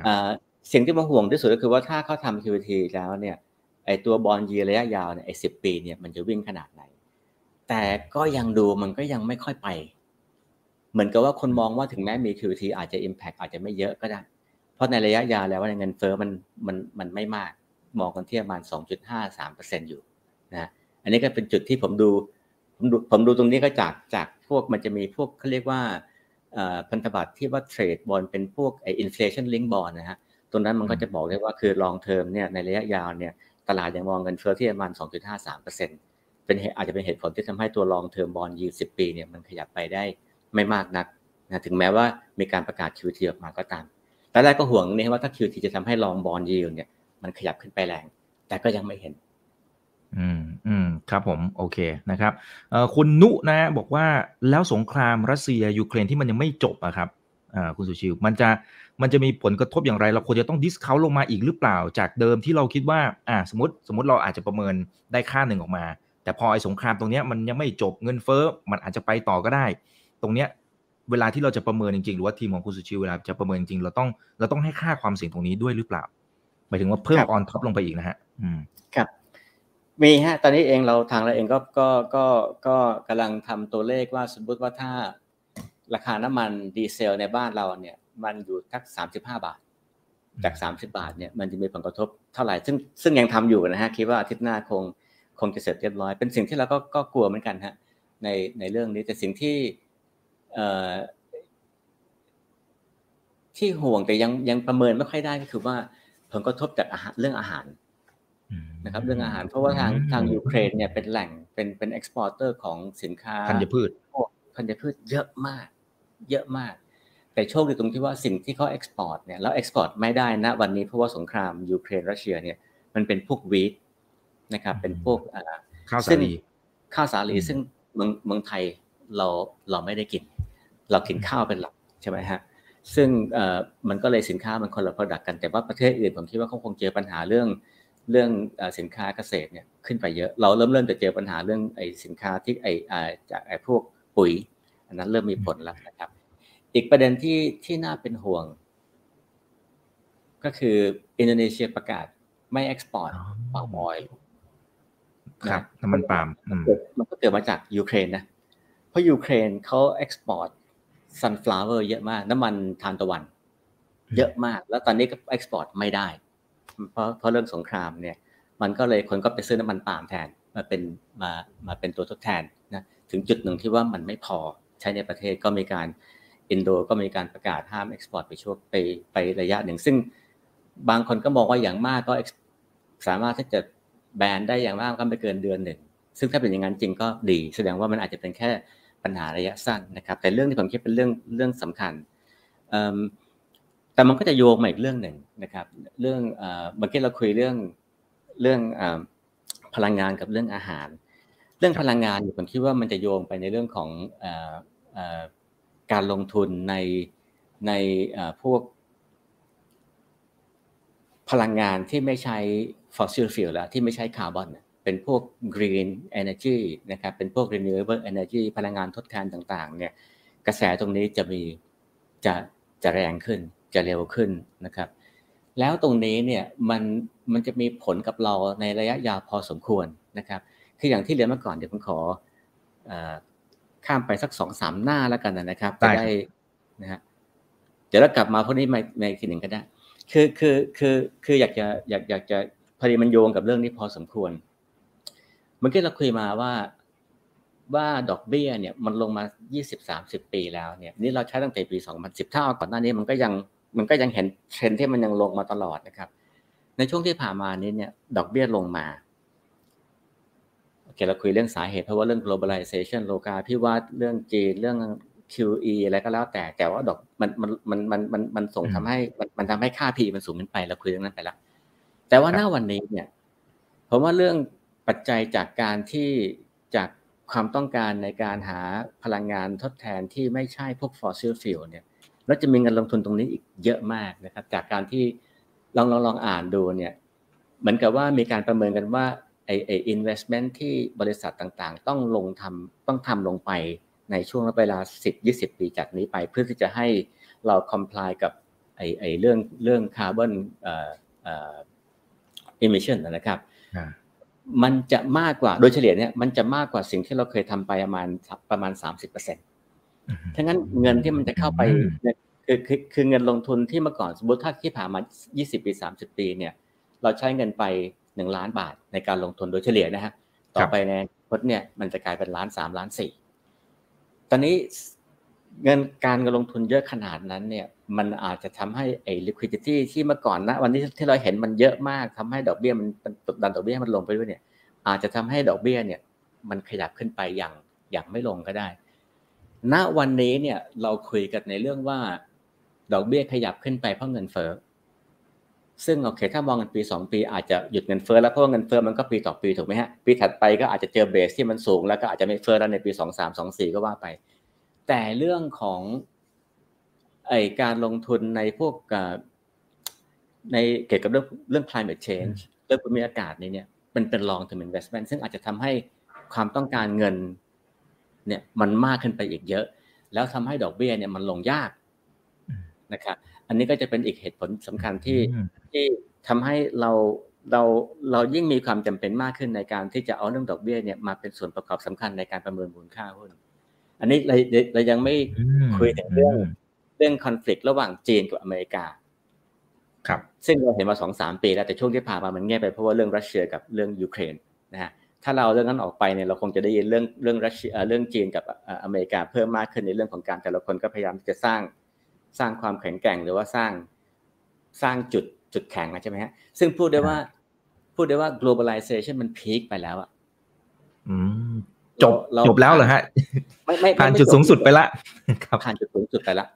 [SPEAKER 3] สิ่งที่มาห่วงที่สุดก็คือว่าถ้าเขาทำ QT แล้วเนี่ยไอตัวบอลยีระยะยาวเนี่ยไอสิบปีเนี่ยมันจะวิ่งขนาดไหน แต่ก็ยังดูมันก็ยังไม่ค่อยไป เหมือนกับว่าคนมองว่าถึงแม้มี QT อาจจะ Impact อาจจะไม่เยอะก็ได้ เพราะในระยะยาวแล้วว่าเงินเฟ้อมันมันมันไม่มาก มองกันที่ประมาณ 2.53%อยู่นะอันนี้ก็เป็นจุดที่ผมดูผมดูผมดูตรงนี้ก็จากจากพวกมันจะมีพวกเขาเรียกว่าพันธบัตรที่ว่า trade bond เป็นพวกไอ inflation linked bond นะฮะตรงนั้นมันก็จะบอกได้ว่าคือ long term เนี่ยในระยะยาวเนี่ยตลาดยังมองเงินเฟ้อที่ประมาณ 2.53%เป็น อาจจะเป็นเหตุผลที่ทำให้ตัว long term bond yield สิบปีเนี่ยมันขยับไปได้ไม่มากนักนะถึงแม้ว่ามีการประกาศ QT ออกมาก็ตามตอนแรกก็ห่วงนี่ว่าถ้า QT จะทำให้ long bond yield เนี่ยมันขยับขึ้นไปแรง แต่ก็ยังไม่เห็น
[SPEAKER 2] อืมอืมครับผมโอเคนะครับเอ่อคุณนุนะบอกว่าแล้วสงครามรัสเซียยูเครนที่มันยังไม่จบอะครับอ่าคุณสุชิวมันจะมันจะมีผลกระทบอย่างไร เราควรจะต้อง discount ลงมาอีกหรือเปล่าจากเดิมที่เราคิดว่า อ่า สมมติสมมติเราอาจจะประเมินได้ค่าหนึ่งออกมา แต่พอไอ้สงครามตรงเนี้ยมันยังไม่จบเงินเฟ้อมันอาจจะไปต่อก็ได้ ตรงเนี้ยเวลาที่เราจะประเมินจริงๆหรือว่าทีมของคุณสุชิวเวลาจะประเมินจริงเราต้องเราต้องให้ค่าความเสี่ยงตรงนี้ด้วยหรือเปล่าหมายถึงว่าเพิ่ม on top ลงไปอีกนะฮะอืม
[SPEAKER 3] ครับมีฮะตอนนี้เองเราทางเราเองก็ก็ก็ก็กำลังทำตัวเลขว่าสมมติว่าถ้าราคาน้ำมันดีเซลในบ้านเราเนี่ย มันอยู่ทักสามสิบห้าบาท จากสามสิบาทเนี่ยมันจะมีผลกระทบเท่าไหร่ซึ่งซึ่งยังทำอยู่นะฮะคิดว่าอาทิตย์หน้าคงค งจะเสร็จเรียบร้อย เป็นสิ่งที่เราก็ก็กลัวเหมือนกันฮะในในเรื่องนี้แต่สิ่งที่เอ่อที่ห่วงแต่ยังยังประเมินไม่ค่อยได้ก็คือว่าผลกระทบจากอาหารเรื่องอาหารนะครับเรื่องอาหารเพราะว่าทางทางยูเครนเนี่ยเป็นแหล่งเป็นเป็น exporter ของสินค้า
[SPEAKER 2] ธัญพืช
[SPEAKER 3] ธัญพืชเยอะมาก เยอะมาก แต่โชคดีตรงที่ว่าสิ่งที่เขา export เนี่ยแล้ว export ไม่ได้นะวันนี้เพราะว่าสงครามยูเครนรัสเซียเนี่ยมันเป็นพวกวีท นะครับ เป็นพวก
[SPEAKER 2] ข้าวสาลี
[SPEAKER 3] ข้าวสาลีซึ่งเมืองเมืองไทยเราเราไม่ได้กิน เรากินข้าวเป็นหลักใช่ไหมฮะซึ่งมันก็เลยสินค้ามันคนละ product กันแต่ว่าประเทศอื่นผมคิดว่าเขาคงเจอปัญหาเรื่องเรื่องสินค้าเกษตรเนี่ยขึ้นไปเยอะ เราเริ่มเริ่มจะเจอปัญหาเรื่องไอ้สินค้าที่ไอ้จากไอ้พวกปุ๋ย อันนั้นเริ่มมีผลแล้วนะครับ อีกประเด็นที่ที่น่าเป็นห่วง ก็คืออินโดนีเซียประกาศไม่ export palm oil
[SPEAKER 2] ครับน้ำมันปาล์ม
[SPEAKER 3] มันก็เกิดมาจากยูเครนนะ เพราะยูเครนเขา export sunflower เยอะมาก น้ำมันทานตะวัน เยอะมาก แล้วตอนนี้ก็ export ไม่ได้ เพราะเพราะเรื่องสงครามเนี่ย มันก็เลยคนก็ไปซื้อน้ำมันปาล์มแทนมาเป็นมามาเป็นตัวทดแทนนะถึงจุดหนึ่งที่ว่ามันไม่พอใช้ในประเทศก็มีการอินโดก็มีการประกาศห้าม export ไปช่วงไปไประยะหนึ่ง ซึ่งบางคนก็มองว่าอย่างมากก็สามารถที่จะ ban ได้อย่างมากก็ไม่เกินเดือนหนึ่ง ซึ่งถ้าเป็นอย่างนั้นจริงก็ดี แสดงว่ามันอาจจะเป็นแค่ปัญหาระยะสั้นนะครับ แต่เรื่องที่ผมคิดเป็นเรื่องเรื่องสำคัญ แต่มันก็จะโยงมาอีกเรื่องหนึ่งนะครับ เรื่องเมื่อกี้เราคุยเรื่องเรื่องพลังงานกับเรื่องอาหาร เรื่องพลังงานผมคิดว่ามันจะโยงไปในเรื่องของการลงทุนในในพวกพลังงานที่ไม่ใช้ fossil fuel แล้วที่ไม่ใช้คาร์บอนเป็นพวก green energy นะครับเป็นพวก renewable energy พลังงานทดแทนต่างๆเนี่ยกระแสตรงนี้จะมีจะจะแรงขึ้นจะเร็วขึ้นนะครับ แล้วตรงนี้เนี่ยมันมันจะมีผลกับเราในระยะยาวพอสมควรนะครับคืออย่างที่เรียนมาก่อนเดี๋ยวผมขอข้ามไปสักสองสามหน้าแล้วกันนะครับจะได้นะฮะเดี๋ยวเรากลับมาพวกนี้มาในทีหนึ่งก็ได้ คือคือคือคืออยากจะอยากอยากจะ พอดีมันโยงกับเรื่องนี้พอสมควร เมื่อกี้เราคุยมาว่าว่าดอกเบี้ยเนี่ยมันลงมา 20-30 ปีแล้วเนี่ยนี่เราใช้ตั้งแต่ปี 2010ถ้าเอาก่อนหน้านี้มันก็ยังมันก็ยังเห็นเทรนที่มันยังลงมาตลอดนะครับ ในช่วงที่ผ่านมานี้เนี่ย ดอกเบี้ยลงมาโอเคเราคุยเรื่องสาเหตุเพราะว่าเรื่อง globalization โลกาพิวัตเรื่องจีนเรื่อง QE อะไรก็แล้วแต่แต่ว่าดอกมันมันมันมันมันมันส่งทำให้มันมันทำให้ค่า P มันสูงขึ้นไปเราคุยเรื่องนั้นไปแล้ว แต่ว่าหน้าวันนี้เนี่ยผมว่าเรื่องปัจจัยจากการที่จากความต้องการในการหาพลังงานทดแทนที่ไม่ใช่พวก fossil fuel เนี่ยแล้วจะมีเงินลงทุนตรงนี้อีกเยอะมากนะครับ จากการที่ลองลองลองอ่านดูเนี่ยเหมือนกับว่ามีการประเมินกันว่าไอไอ investment ที่บริษัทต่างๆ ต้องลงทำต้องทำลงไปในช่วงเวลา 10-20 ปีจากนี้ไป เพื่อที่จะให้เรา comply กับไอไอเรื่องเรื่อง carbon เอ่อเอ่อ emission นะครับมันจะมากกว่าโดยเฉลี่ยเนี่ยมันจะมากกว่าสิ่งที่เราเคยทำไปประมาณประมาณสามสิบเปอร์เซ็นต์ทั้งนั้นเงินที่มันจะเข้าไปคือคือคือเงินลงทุนที่เมื่อก่อนสมมติถ้าที่ผ่านมายี่สิบปีสามสิบปีเนี่ย เราใช้เงินไปหนึ่งล้านบาทในการลงทุนโดยเฉลี่ยนะฮะต่อไปในพจเนี่ยมันจะกลายเป็นล้านสามล้านสี่ตอนนี้ เงินการลงทุนเยอะขนาดนั้นเนี่ยมันอาจจะทำให้ไอ้ liquidity ที่เมื่อก่อนนะวันนี้ที่เราเห็นมันเยอะมากทำให้ดอกเบี้ยมันกดันดอกเบี้ยมันลงไปด้วยเนี่ย อาจจะทำให้ดอกเบี้ยเนี่ย มันขยับขึ้นไปอย่างอย่างไม่ลงก็ได้ ณวันนี้เนี่ยเราคุยกันในเรื่องว่า ดอกเบี้ยขยับขึ้นไปเพราะเงินเฟ้อซึ่งโอเค ถ้ามองกันปีสองปีอาจจะหยุดเงินเฟ้อแล้วเพราะว่าเงินเฟ้อมันก็ปีต่อปีถูกไหมฮะปีถัดไปก็อาจจะเจอเบสที่มันสูงแล้วก็อาจจะไม่เฟ้อแล้วในปีสองสามสองสี่ก็ว่าไป แต่เรื่องของไอการลงทุนในพวกในเกี่ยวกับเรื่องเรื่อง climate change เรื่องภูมิอากาศนี้เนี่ยมันเป็น long term investment ซึ่งอาจจะทำให้ความต้องการเงินเนี่ยมันมากขึ้นไปอีกเยอะ แล้วทำให้ดอกเบี้ยเนี่ยมันลงยากนะครับอันนี้ก็จะเป็นอีกเหตุผลสำคัญที่ที่ทำให้เราเราเรายิ่งมีความจำเป็นมากขึ้นในการที่จะเอาเรื่องดอกเบี้ยเนี่ยมาเป็นส่วนประกอบสำคัญในการประเมินมูลค่าหุ้น อันนี้เราเรายังไม่คุยถึงเรื่องเรื่องคอน FLICT ระหว่างจีนกับอเมริกา
[SPEAKER 2] ครับ
[SPEAKER 3] ซึ่งเราเห็นมาสองสามปีแล้วแต่ช่วงที่ผ่านมามันเงียบไปเพราะว่าเรื่องรัสเซียกับเรื่องยูเครนนะฮะถ้าเราเรื่องนั้นออกไปเนี่ยเราคงจะได้ยินเรื่องเรื่องรัสเซียเรื่องจีนกับอเมริกาเพิ่มมากขึ้นในเรื่องของการแต่ละคนก็พยายามจะสร้างสร้างความแข็งแกร่งหรือว่าสร้างสร้างจุดจุดแข็งใช่ไหมฮะซึ่งพูดได้ว่า พูดได้ว่า globalization มันพีคไปแล้วอะ
[SPEAKER 2] จบจบแล้วเหรอฮะไม่ไม่ผ่านจุดสูงสุดไปละ
[SPEAKER 3] ครับผ่านจุดสูงสุดไปละ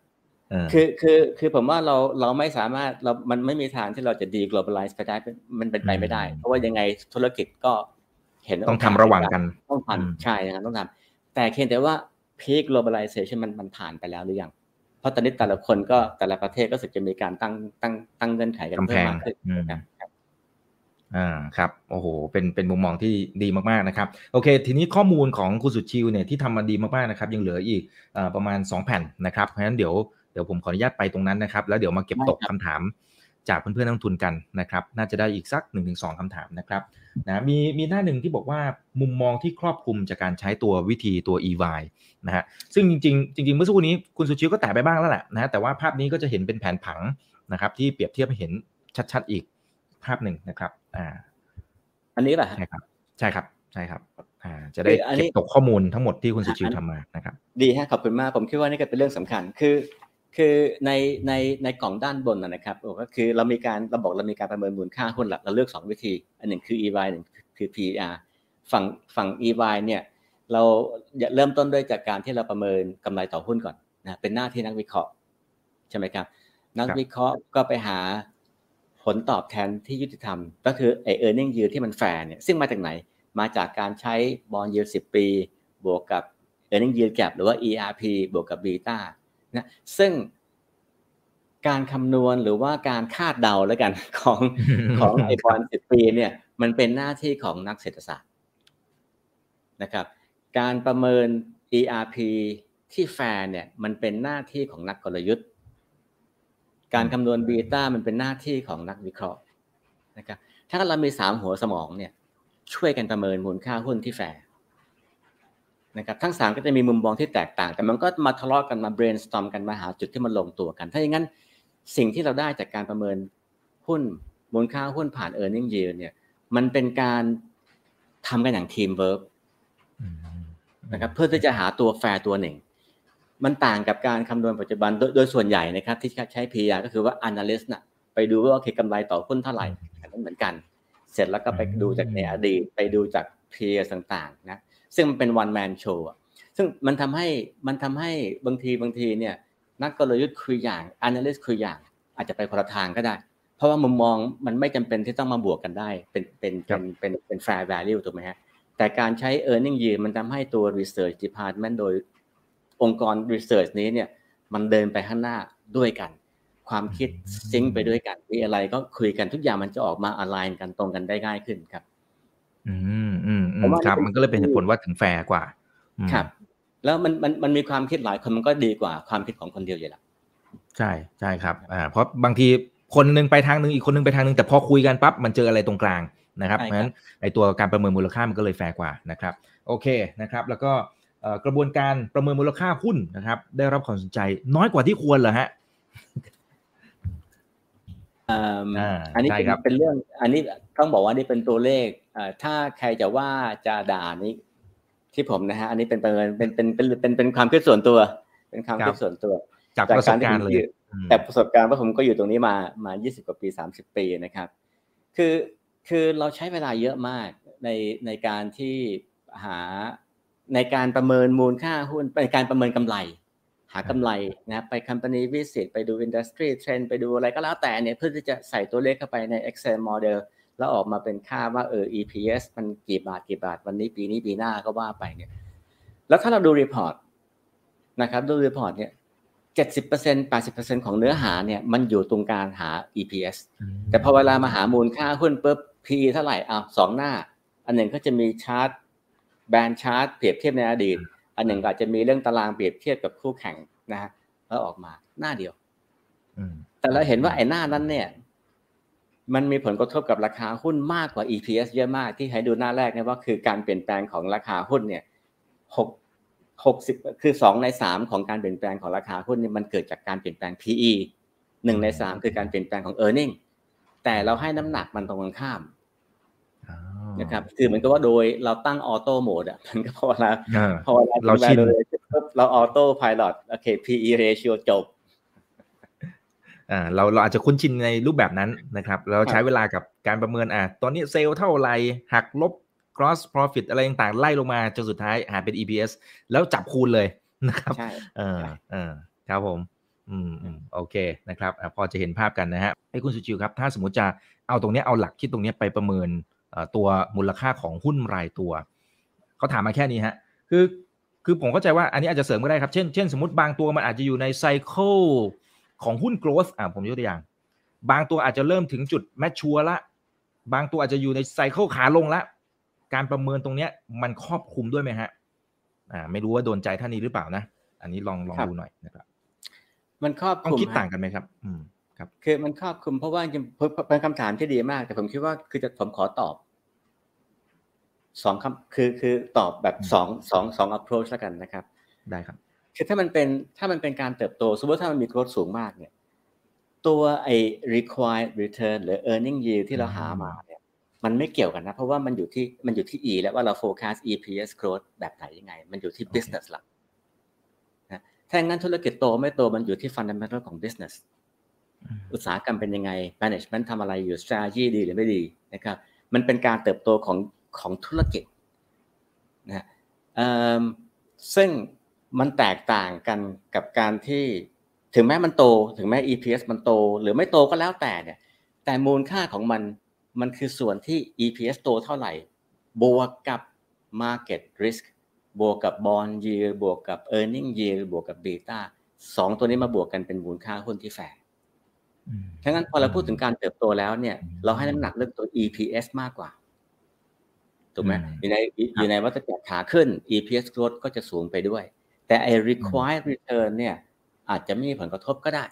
[SPEAKER 3] คือคือคือผมว่าเราเราไม่สามารถเรา มันไม่มีทางที่เราจะดี globalize ไปได้มันเป็นไปไม่ได้ เพราะว่ายังไงธุรกิจก็
[SPEAKER 2] เห็นต้องทำระหว่างกัน
[SPEAKER 3] ต้องทำใช่นะครับต้องทำแต่เพียงแต่ว่า peak globalization มันมันผ่านไปแล้วหรือยังราะตอนนี้แต่ละคนก็แต่ละประเทศก็สึกจะมีการตั้งตั้งตั้งเงื่อนไขกันเพิ่มมากขึ้นครับ
[SPEAKER 2] อ่าครับโอ้โหเป็นเป็นมุมมองที่ดีมากๆนะครับโอเค ทีนี้ข้อมูลของคุณสุชิวเนี่ยที่ทำมาดีมากๆนะครับยังเหลืออีกอประมาณ 2 แผ่นนะครับเพราะฉะนั้นเดี๋ยวเดี๋ยวผมขออนุญาตไปตรงนั้นนะครับ แล้วเดี๋ยวมาเก็บตกคำถามจากเพื่อนๆนักทุนกันนะครับ น่าจะได้อีกสัก1งคำถามนะครับนะมีมีหน้าหนึ่งที่บอกว่ามุมมองที่ครอบคลุมจากการใช้ตัววิธีตัว e y นะฮะซึ่งจริงๆจริงๆเมื่อสักครู่นี้คุณสุชิวก็แตะไปบ้างแล้วแหละนะแต่ว่าภาพนี้ก็จะเห็นเป็นแผนผังนะครับที่เปรียบเทียบให้เห็นชัดๆอีก ภาพหนึ่งนะครับ อ่า
[SPEAKER 3] อันนี้แหละ
[SPEAKER 2] ใช่ครับ ใช่ครับใช่ครับ อ่า จะได้เก็บตกข้อมูลทั้งหมดที่คุณสุชิวทำมานะครับ
[SPEAKER 3] ดีฮะขอบคุณมากผมคิดว่านี่ก็เป็นเรื่องสำคัญคือ คือในในในกล่องด้านบนนะครับก็คือเรามีการเราบอกเรามีการประเมินมูลค่าหุ้นหลักเราเลือก 2 วิธี อันหนึ่งคือ EY หนึ่งคือ PR ฝั่งฝั่ง EY เนี่ยเราเริ่มต้นด้วยจากการที่เราประเมินกำไรต่อหุ้นก่อนนะเป็นหน้าที่นักวิเคราะห์ใช่ไหมครับ นักวิเคราะห์ก็ไปหา ผลตอบแทนที่ยุติธรรม ก็คือไอ earnings yield ที่มันแฟร์เนี่ยซึ่งมาจากไหน มาจากการใช้ bond yield สิบปี บวกกับเออร์เน็งยืแก p หรือว่า ERP บวกกับ beta นะซึ่งการคำนวณหรือว่าการคาดเดาแล้วกันของของไอบอลสิบปีเนี่ยมันเป็นหน้าที่ของนักเศรษฐศาสตร์นะครับการประเมิน ERP ที่แฟร์เนี่ยมันเป็นหน้าที่ของนักกลยุทธ์ การคำนวณ beta มันเป็นหน้าที่ของนักวิเคราะห์นะครับถ้าเรามีสามหัวสมองเนี่ยช่วยกันประเมินมูลค่าหุ้นที่แฟร์นะครับทั้งสามก็จะมีมุมมองที่แตกต่าง แต่มันก็มาทะเลาะกันมา brainstorm กันมาหาจุดที่มันลงตัวกัน ถ้าอย่างนั้นสิ่งที่เราได้จากการประเมินหุ้นมูลค่าหุ้นผ่าน e a r n i n g yield เนี่ยมันเป็นการทำกันอย่างทีมเวิร์กนะครับเพื่อที่จะหาตัวแฟร์ตัวหนึ่ง มันต่างกับการคำนวณปัจจุบันโดยส่วนใหญ่นะครับที่ใช้ PE ก็คือว่า analyst นะไปดูว่าโอเคกำไรต่อหุ้นเท่าไหร่นั้นเหมือนกัน เสร็จแล้วก็ไปดูจากในอดีตไปดูจาก peer ต่างๆนะซึ่งมันเป็น one man show ซึ่งมันทำให้มันทำให้บางทีบางทีเนี่ยนักกลยุทธ์คุยอย่าง analyst คุยอย่าง อาจจะไปคนละทางก็ได้ เพราะว่ามุมมองมันไม่จำเป็นที่ต้องมาบวกกันได้ เป็นเป็นเป็นเป็นเป็น fair value ถูกไหมฮะแต่การใช้ e a r n i n g yield มันทำให้ตัว research department โดย องค์กร research นี้เนี่ยมันเดินไปข้างหน้าด้วยกัน ความคิดซิงไปด้วยกันมีอะไรก็คุยกันทุกอย่างมันจะออกมา align กันตรงกันได้ง่ายขึ้นครับ
[SPEAKER 2] อืมอืมอืมครับมันก็เลยเป็นผลว่าถึงแฟร์กว่า
[SPEAKER 3] ครับ แล้วมันมันมันมีความคิดหลายคนมันก็ดีกว่าความคิดของคนเดียวอยู่แล้ว
[SPEAKER 2] ใช่ใช่ครับอ่าเพราะบางทีคนนึงไปทางนึงอีกคนนึงไปทางนึงแต่พอคุยกันปั๊บมันเจออะไรตรงกลางนะครับเพราะฉะนั้นไอตัวการประเมินมูลค่ามันก็เลยแฟร์กว่านะครับ โอเคนะครับ แล้วก็ กระบวนการประเมินมูลค่าหุ้นนะครับ ได้รับความสนใจน้อยกว่าที่ควรเหรอฮะ
[SPEAKER 3] อันนี้เป็นเรื่อง อันนี้ต้องบอกว่านี่เป็นตัวเลขถ้าใครจะว่าจะด่านี้ที่ผมนะฮะอันนี้เป็นประเมินเป็นเป็นเป็นเป็นเป็นความคิดส่วนตัว เป็นความคิดส่วนตัว
[SPEAKER 2] จากประสบการณ์เลย
[SPEAKER 3] แต่ประสบการณ์ว่าผมก็อยู่ตรงนี้มามา 20 กว่าปี 30 ปีนะครับ คือคือเราใช้เวลาเยอะมากในในการที่หา ในการประเมินมูลค่าหุ้นในการประเมินกำไร หากำไรนะไป company visit ไปดู industry trend ไปดูอะไรก็แล้วแต่เนี่ยเพื่อที่จะใส่ตัวเลขเข้าไปใน Excel model แล้วออกมาเป็นค่าว่าเออ EPS มันกี่บาทกี่บาท วันนี้ปีนี้ปีหน้าก็ว่าไปเนี่ยแล้วถ้าเราดู report นะครับดู report เนี่ยเจ็ดสิบเปอร์เซ็นแปดสิบเปอร์เซ็นของเนื้อหาเนี่ยมันอยู่ตรงการหา EPS แต่พอเวลามาหามูลค่าหุ้นปุ๊บ PE เท่าไหร่อะสองหน้า อันหนึ่งก็จะมี chart band chart เปรียบเทียบในอดีต อันหนึ่งก็อาจจะมีเรื่องตารางเปรียบเทียบกับคู่แข่งนะฮะแล้วออกมาหน้าเดียวแต่เราเห็นว่าไอ้หน้านั้นเนี่ย มันมีผลกระทบกับราคาหุ้นมากกว่า EPS เยอะมากที่ให้ดูหน้าแรกเนี่ยว่าคือการเปลี่ยนแปลงของราคาหุ้นเนี่ยหกหกสิบคือสองในสามของการเปลี่ยนแปลงของราคาหุ้นเนี่ยมันเกิดจากการเปลี่ยนแปลง PE หนึ่งในสามคือการเปลี่ยนแปลงของ e a r n i n g แต่เราให้น้ำหนักมันตรงกันข้าม นะครับ คือเหมือนกับว่าโดยเราตั้งออโต้โหมดอะมันก็พอเวลาพอเวลาเราชินเราออโต้พายロโอเค PE ratio จบ
[SPEAKER 2] อ่าเราเราอาจจะคุ้นชินในรูปแบบนั้นนะครับ เราใช้เวลากับการประเมินอ่าตอนนี้เซลล์เท่าไรหักลบ cross profit อะไรต่างๆ ไล่ลงมาจนสุดท้ายหาเป็น EPS แล้วจับคูณเลยนะครับใช่เออเออครับผม อืมอืมโอเคนะครับอพอจะเห็นภาพกันนะฮะให้คุณสุจิวครับ ถ้าสมมติจะเอาตรงนี้เอาหลักคิดตรงนี้ไปประเมิน ตัวมูลค่าของหุ้นรายตัวเขาถามมาแค่นี้ฮะคือคือผมเข้าใจว่าอันนี้อาจจะเสริมก็ได้ครับ เช่นเช่นสมมติบางตัวมันอาจจะอยู่ในไซเคิลของหุ้น growth อ่าผมยกตัวอย่าง บางตัวอาจจะเริ่มถึงจุดแมชชัวละบางตัวอาจจะอยู่ในไซเคิลขาลงละการประเมินตรงเนี้ยมันครอบคลุมด้วยไหมฮะอ่าไม่รู้ว่าโดนใจท่านนี้หรือเปล่านะ อันนี้ลองลองดูหน่อยนะครับ
[SPEAKER 3] มันครอบคลุ
[SPEAKER 2] มต้องคิดต่างกันไหมครับ อืม ครับ
[SPEAKER 3] คือมันครอบคลุมเพราะว่าจริงเป็นคำถามที่ดีมาก แต่ผมคิดว่าคือจะผมขอตอบสองคำคือคือตอบแบบสองสองสอง approach แล้วกันนะครับ
[SPEAKER 2] ได้ครับ
[SPEAKER 3] คือถ้ามันเป็นถ้ามันเป็นการเติบโตสมมติถ้ามันมี growth สูงมากเนี่ย ตัวไอ้ required return หรือ earning yield ที่เราหามาเนี่ย มันไม่เกี่ยวกันนะ เพราะว่ามันอยู่ที่มันอยู่ที่ E แล้วว่าเรา forecast EPS growth แบบไหนยังไง มันอยู่ที่ business หลักนะถ้าอย่างนั้นธุรกิจโตไม่โตมันอยู่ที่ fundamental ของ business อุตสาหกรรมเป็นยังไง management ทำอะไรอยู่ strategy ดีหรือไม่ดีนะครับมันเป็นการเติบโตของของธุรกิจนะซึ่งมันแตกต่างกันกับการที่ถึงแม้มันโต ถึงแม้ EPS มันโต หรือไม่โตก็แล้วแต่เนี่ย แต่มูลค่าของมันมันคือส่วนที่ EPS โตเท่าไหร่ บวกกับ Market Risk บวกกับ Bond Yield บวกกับ Earning Yield บวกกับ Beta สองตัวนี้มาบวกกันเป็นมูลค่าหุ้นที่แฝง ทั้งนั้นพอเราพูดถึงการเติบโตแล้วเนี่ย เราให้น้ำหนักเรื่องตัว EPS มากกว่าถูกไหมอยู่ในอยู่ในวัฏจักรขาขึ้น EPS growth ก็จะสูงไปด้วย แต่ไอ้ required return เนี่ย อาจจะไม่มีผลกระทบก็ได้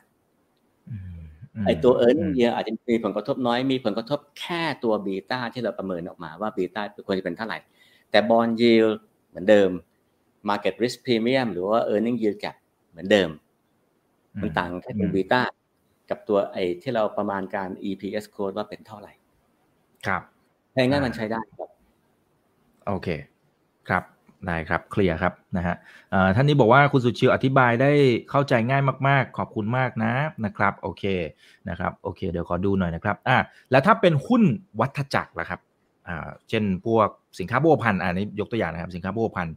[SPEAKER 3] ไอตัว e a r n i n g year อาจจะมีผลกระทบน้อยมีผลกระทบแค่ตัวบีตาที่เราประเมินออกมาว่าบีตาควรจะเป็นเท่าไหร่ แต่บอลยิลเหมือนเดิม market risk premium หรือว่า earning yield gap เหมือนเดิม มันต่างแค่ตัวบีตา กับตัวไอที่เราประมาณการ EPS growth ว่าเป็นเท่าไหร่
[SPEAKER 2] ครับ
[SPEAKER 3] ถ้างั้นมันใช้ได้ครับ
[SPEAKER 2] โอเค ครับได้ครับ เคลียร์ครับนะฮะท่านนี้บอกว่าคุณสุชิวอธิบายได้เข้าใจง่ายมากๆ ขอบคุณมากนะนะครับ โอเคนะครับ โอเค เดี๋ยวขอดูหน่อยนะครับอ่าแล้วถ้าเป็นหุ้นวัฏจักรล่ะครับอ่าเช่นพวกสินค้าโบพันอ่านี้ยกตัวอย่างนะครับ สินค้าโบพัน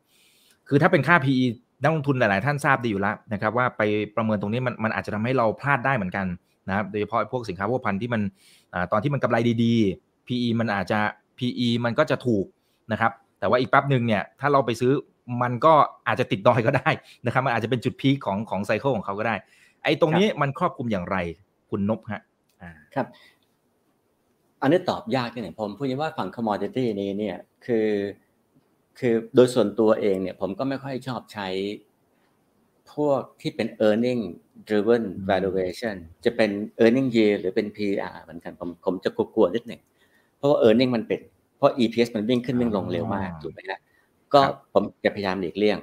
[SPEAKER 2] คือถ้าเป็นค่า PE นักลงทุนหลาย ๆ ท่านทราบดีอยู่แล้วนะครับว่าไปประเมินตรงนี้มันมันอาจจะทำให้เราพลาดได้เหมือนกันนะครับโดยเฉพาะพวกสินค้าโบพันที่มันอ่าตอนที่มันกำไรดี ๆ PE มันอาจจะ PE มันก็จะถูกนะครับแต่ว่าอีกแป๊บหนึ่งเนี่ยถ้าเราไปซื้อมันก็อาจจะติดดอยก็ได้นะครับมันอาจจะเป็นจุดพีคของของไซเคิลของเขาก็ได้ ไอ้ตรงนี้มันครอบคลุมอย่างไรคุณนบฮะ
[SPEAKER 3] ครับ อันนี้ตอบยากเนี่ยผมพูดว่าฝั่ง commodity นี้เนี่ยคือ คือโดยส่วนตัวเองเนี่ยผมก็ไม่ค่อยชอบใช้พวกที่เป็น earning driven valuation จะเป็น earning yield หรือเป็น PR เหมือนกันผมผมจะกลัวๆนิดหนึ่งเพราะว่า earning มันเป็นเพราะ EPS มันวิ่งขึ้นวิ่งลงเร็วมากถูกไหมฮะก็ผมจะพยายามหลีกเลี่ยง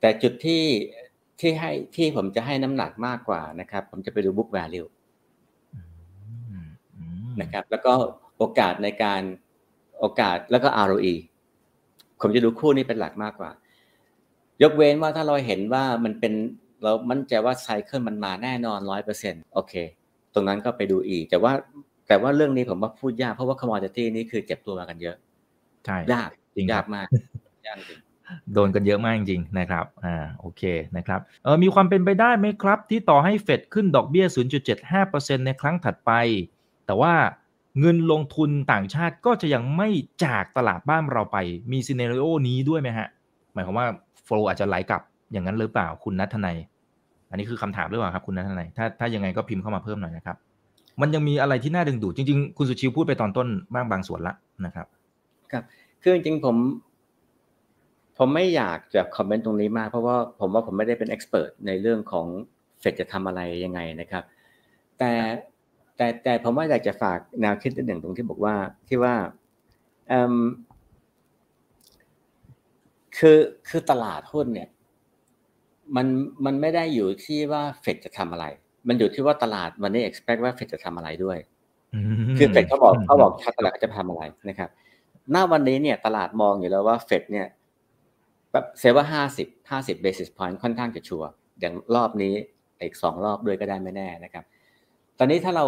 [SPEAKER 3] แต่จุดที่ที่ให้ที่ผมจะให้น้ำหนักมากกว่านะครับ ผมจะไปดู book value นะครับ แล้วก็โอกาสในการโอกาสแล้วก็ ROE ผมจะดูคู่นี้เป็นหลักมากกว่า ยกเว้นว่าถ้าเราเห็นว่ามันเป็นเรามั่นใจว่าไซเคิลมันมาแน่นอนร้อยเปอร์เซ็นโอเค ตรงนั้นก็ไปดูอีก แต่ว่าแต่ว่าเรื่องนี้ผมว่าพูดยากเพราะว่าคอมมอดิตี้นี่คือเจ็บตัวมากันเยอะ
[SPEAKER 2] ใช่
[SPEAKER 3] ยาก
[SPEAKER 2] จริง
[SPEAKER 3] ยากมากยากจริง
[SPEAKER 2] โดนกันเยอะมากจริงๆนะครับ อ่า โอเค นะครับ เออมีความเป็นไปได้ไหมครับ ที่ต่อให้เฟดขึ้นดอกเบี้ย 0.75%ในครั้งถัดไป แต่ว่า เงินลงทุนต่างชาติก็จะยังไม่จากตลาดบ้านเราไป มีซีเนเรโอนี้ด้วยไหมฮะ หมายความว่าโฟลอาจจะไหลกลับอย่างนั้นหรือเปล่าคุณนัทนายอันนี้คือคำถามหรือเปล่าครับคุณนัทนายถ้าถ้ายังไงก็พิมพ์เข้ามาเพิ่มหน่อยนะครับ มันยังมีอะไรที่น่าดึงดูดจริง ๆ คุณสุชิวพูดไปตอนต้นบ้างบางส่วนละนะครับ
[SPEAKER 3] ครับคือจริงๆผม ผมไม่อยากจะคอมเมนต์ตรงนี้มาก เพราะว่าผมว่าผมไม่ได้เป็นเอ็กซ์เพรสในเรื่องของเฟดจะทำอะไรยังไงนะครับ แต่ แต่แต่ผมว่าอยากจะฝากแนวคิดหนึ่งตรงที่บอกว่าที่ว่าคือคือตลาดหุ้นเนี่ย มันมันไม่ได้อยู่ที่ว่าเฟดจะทำอะไร มันอยู่ที่ว่าตลาดวันนี้ expect ว่าเฟดจะทำอะไรด้วยคือเฟดเขาบอกเขาบอกชัดตลาดจะทำอะไรนะครับ หน้าวันนี้เนี่ย ตลาดมองอยู่แล้วว่าเฟดเนี่ยแบบเซว่าห้าสิบห้าสิบเบสิสพอยต์ค่อนข้างจะชัวร์อย่างรอบนี้อีกสองรอบด้วยก็ได้ไม่แน่นะครับ ตอนนี้ถ้าเรา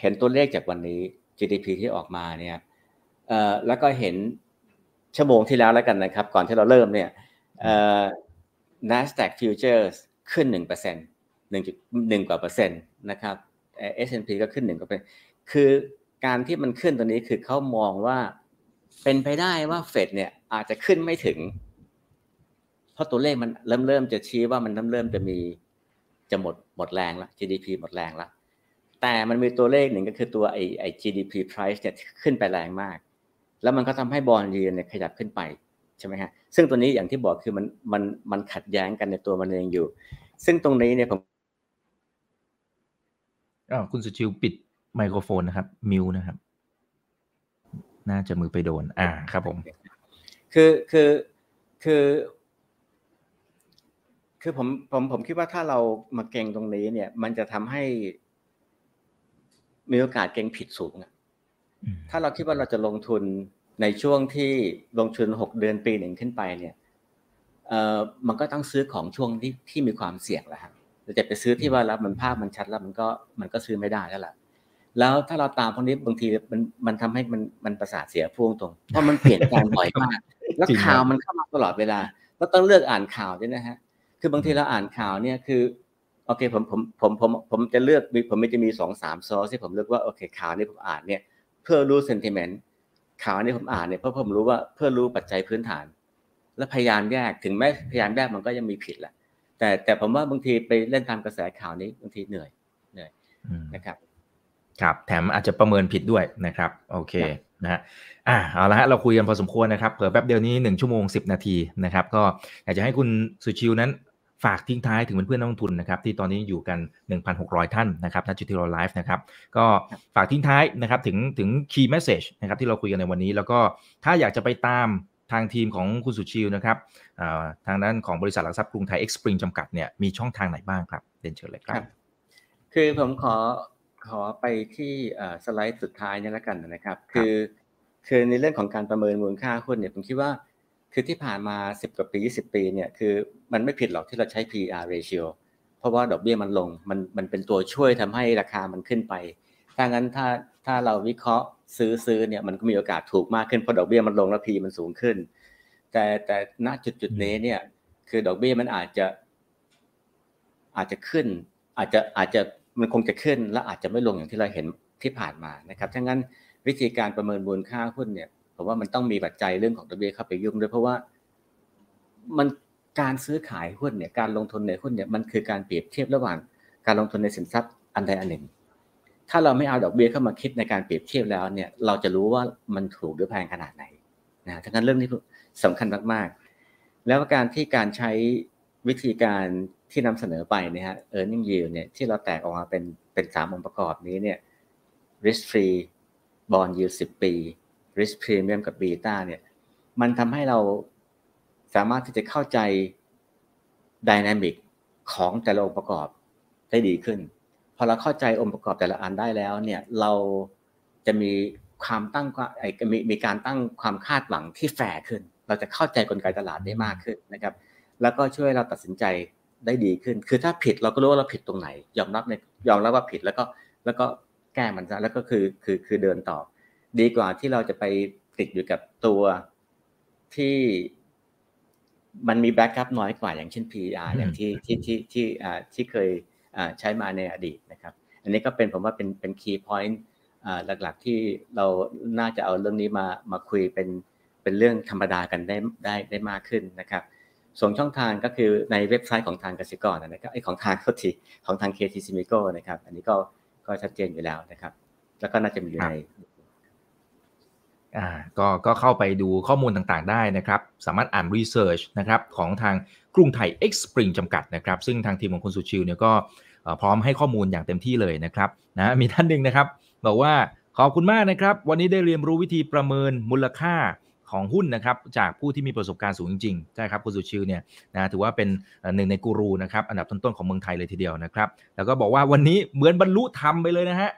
[SPEAKER 3] เห็นตัวเลขจากวันนี้ GDP ที่ออกมาเนี่ยแล้วก็เห็นชั่วโมงที่แล้วแล้วกันนะครับ ก่อนที่เราเริ่มเนี่ย NASDAQ Futures ขึ้นหนึ่งเปอร์เซ็นต์หนึ่งจุดหนึ่งกว่าเปอร์เซ็นต์นะครับ S&P ก็ขึ้นหนึ่งกว่าเปอร์เซ็นต์คือการที่มันขึ้นตัวนี้คือเขามองว่าเป็นไปได้ว่าเฟดเนี่ยอาจจะขึ้นไม่ถึง เพราะตัวเลขมันเริ่มเริ่มจะชี้ว่ามันเริ่มเริ่มจะมี จะหมดหมดแรงแล้ว GDP หมดแรงแล้วแต่มันมีตัวเลขหนึ่งก็คือตัวไอไอ GDP price เนี่ยขึ้นไปแรงมาก แล้วมันก็ทำให้บอลยีนเนี่ยขยับขึ้นไปใช่ไหมฮะ ซึ่งตัวนี้อย่างที่บอกคือมันมันมันขัดแย้งกันในตัวมันเองอยู่ ซึ่งตรงนี้เนี่ยผม
[SPEAKER 2] อ๋อคุณสุชิวปิดไมโครโฟนนะครับ มิวนะครับ น่าจะมือไปโดน อ่าครับผม
[SPEAKER 3] คือคือคือ คือผมผมผมคิดว่าถ้าเรามาเก่งตรงนี้เนี่ย มันจะทำให้ มีโอกาสเก่งผิดสูงอะถ้าเราคิดว่าเราจะลงทุนในช่วงที่ลงทุนหกเดือนปีหนึ่งขึ้นไปเนี่ยเอ่อมันก็ต้องซื้อของช่วงที่ที่มีความเสี่ยงแหละครับเราจะไปซื้อที่ว่าแล้วมันภาพมันชัดแล้วมันก็มันก็ซื้อไม่ได้แล้วล่ะแล้วถ้าเราตามพวกนี้บางทีมันมันทำให้มันมันประสาทเสียพ่วงตรง เพราะมันเปลี่ยนแปลงบ่อยมาก แล้วข่าวมันเข้ามาตลอดเวลาเราต้องเลือกอ่านข่าวด้วยนะฮะ คือบางทีเราอ่านข่าวเนี่ยคือโอเคผมผมผมผมผมจะเลือกมีผมไม่จะมีสองสามซอสที่ผมเลือกว่าโอเคข่าวนี้ผมอ่านเนี่ยเพื่อรู้เซนติเมนต์ข่าวนี้ผมอ่านเนี่ยเพราะผมรู้ว่าเพื่อรู้ปัจจัยพื้นฐาน และพยายามแยกถึงแม้พยายามแยกมันก็ยังมีผิดแหละแต่แต่ผมว่าบางทีไปเล่นตามกระแสข่าวนี้บางทีเหนื่อยเหนื่อยนะครับ
[SPEAKER 2] ครับ แถมอาจจะประเมินผิดด้วยนะครับ โอเคนะฮะอ่าเอาละฮะเราคุยกันพอสมควรนะครับเผื่อแป๊บเดียวนี้1ชั่วโมง 10 นาทีนะครับ ก็อยากจะให้คุณสุชิวนั้น ฝากทิ้งท้ายถึงเพื่อนๆนักลงทุนนะครับที่ตอนนี้อยู่กัน 1,600 ท่านนะครับณจุดที่เราไลฟ์นะครับก็ฝากทิ้งท้ายนะครับถึงถึง key message นะครับที่เราคุยกันในวันนี้ แล้วก็ถ้าอยากจะไปตามทางทีมของคุณสุชิวนะครับทางด้านของบริษัทหลักทรัพย์กรุงไทยเอ็กซ์ปริงจำกัดเนี่ยมีช่องทางไหนบ้างครับเดินเชิญเลยครับ
[SPEAKER 3] คือผมขอขอไปที่สไลด์สุดท้ายนี่แล้วกันนะครับ คือคือในเรื่องของการประเมินมูลค่าหุ้นเนี่ยผมคิดว่า คือที่ผ่านมา 10 กว่าปี 20 ปีเนี่ยคือมันไม่ผิดหรอกที่เราใช้ PR ratio เพราะว่าดอกเบี้ยมันลงมันมันเป็นตัวช่วยทำให้ราคามันขึ้นไป ถ้างั้นถ้าถ้าเราวิเคราะห์ซื้อซื้อเนี่ยมันก็มีโอกาสถูกมากขึ้นเพราะดอกเบี้ยมันลงแล้วพีมันสูงขึ้น แต่แต่ณจุดจุดนี้เนี่ยคือดอกเบี้ยมันอาจจะอาจจะขึ้น อาจจะอาจจะมันคงจะขึ้น และอาจจะไม่ลงอย่างที่เราเห็นที่ผ่านมานะครับทั้งนั้นวิธีการประเมินมูลค่าหุ้นเนี่ย ผมว่ามันต้องมีปัจจัยเรื่องของดอกเบี้ยเข้าไปยุ่งด้วยเพราะว่ามันการซื้อขายหุ้นเนี่ยการลงทุนในหุ้นเนี่ยมันคือการเปรียบเทียบระหว่างการลงทุนในสินทรัพย์อันใดอันหนึ่ง ถ้าเราไม่เอาดอกเบี้ยเข้ามาคิดในการเปรียบเทียบแล้วเนี่ยเราจะรู้ว่ามันถูกหรือแพงขนาดไหนนะทั้งนั้นเรื่องนี้สำคัญมากๆ แล้วการที่การใช้วิธีการที่นำเสนอไปเนี่ยฮะ earning yield เนี่ยที่เราแตกออกมาเป็นเป็นสามองค์ประกอบนี้เนี่ย risk free bond yield สิบปี risk premium กับ beta เนี่ย มันทำให้เราสามารถที่จะเข้าใจดินามิกของแต่ละองค์ประกอบได้ดีขึ้น พอเราเข้าใจองค์ประกอบแต่ละอันได้แล้วเนี่ยเราจะมีความตั้งไอ้มีมีการตั้งความคาดหวังที่แฝงขึ้น เราจะเข้าใจกลไกตลาดได้มากขึ้นนะครับ แล้วก็ช่วยเราตัดสินใจได้ดีขึ้น คือถ้าผิดเราก็รู้ว่าเราผิดตรงไหน ยอมรับในยอมรับว่าผิดแล้วก็แล้วก็แก้มันซะแล้วก็คือคือคือเดินต่อ ดีกว่าที่เราจะไปติดอยู่กับตัวที่มันมี backup น้อยกว่าอย่างเช่น PE อย่างที่ที่ที่ที่อ่าที่เคยอ่าใช้มาในอดีตนะครับ อันนี้ก็เป็นผมว่าเป็นเป็น key point หลักๆที่เราน่าจะเอาเรื่องนี้มามาคุยเป็นเป็นเรื่องธรรมดากันได้ได้ได้มากขึ้นนะครับส่งช่องทางก็คือในเว็บไซต์ของทางกสิกรนะครับไอของทางเขาทีของทาง KT s i m i c o นะครับ อันนี้ก็ก็ชัดเจนอยู่แล้วนะครับ แล้วก็น่าจะมีอยู่ใน
[SPEAKER 2] อ่าก็ก็เข้าไปดูข้อมูลต่างๆได้นะครับ สามารถอ่านรีเสิร์ชนะครับของทางกรุงไทย X Spring จำกัดนะครับ ซึ่งทางทีมของคุณสุชิวเนี่ยก็พร้อมให้ข้อมูลอย่างเต็มที่เลยนะครับนะมีท่านหนึ่งนะครับ บอกว่าขอบคุณมากนะครับ วันนี้ได้เรียนรู้วิธีประเมินมูลค่าของหุ้นนะครับจากผู้ที่มีประสบการณ์สูงจริงๆใช่ครับคุณสุชิวเนี่ยนะถือว่าเป็นหนึ่งในกูรูนะครับอันดับต้นๆของเมืองไทยเลยทีเดียวนะครับ แล้วก็บอกว่าวันนี้เหมือนบรรลุธรรมไปเลยนะฮะ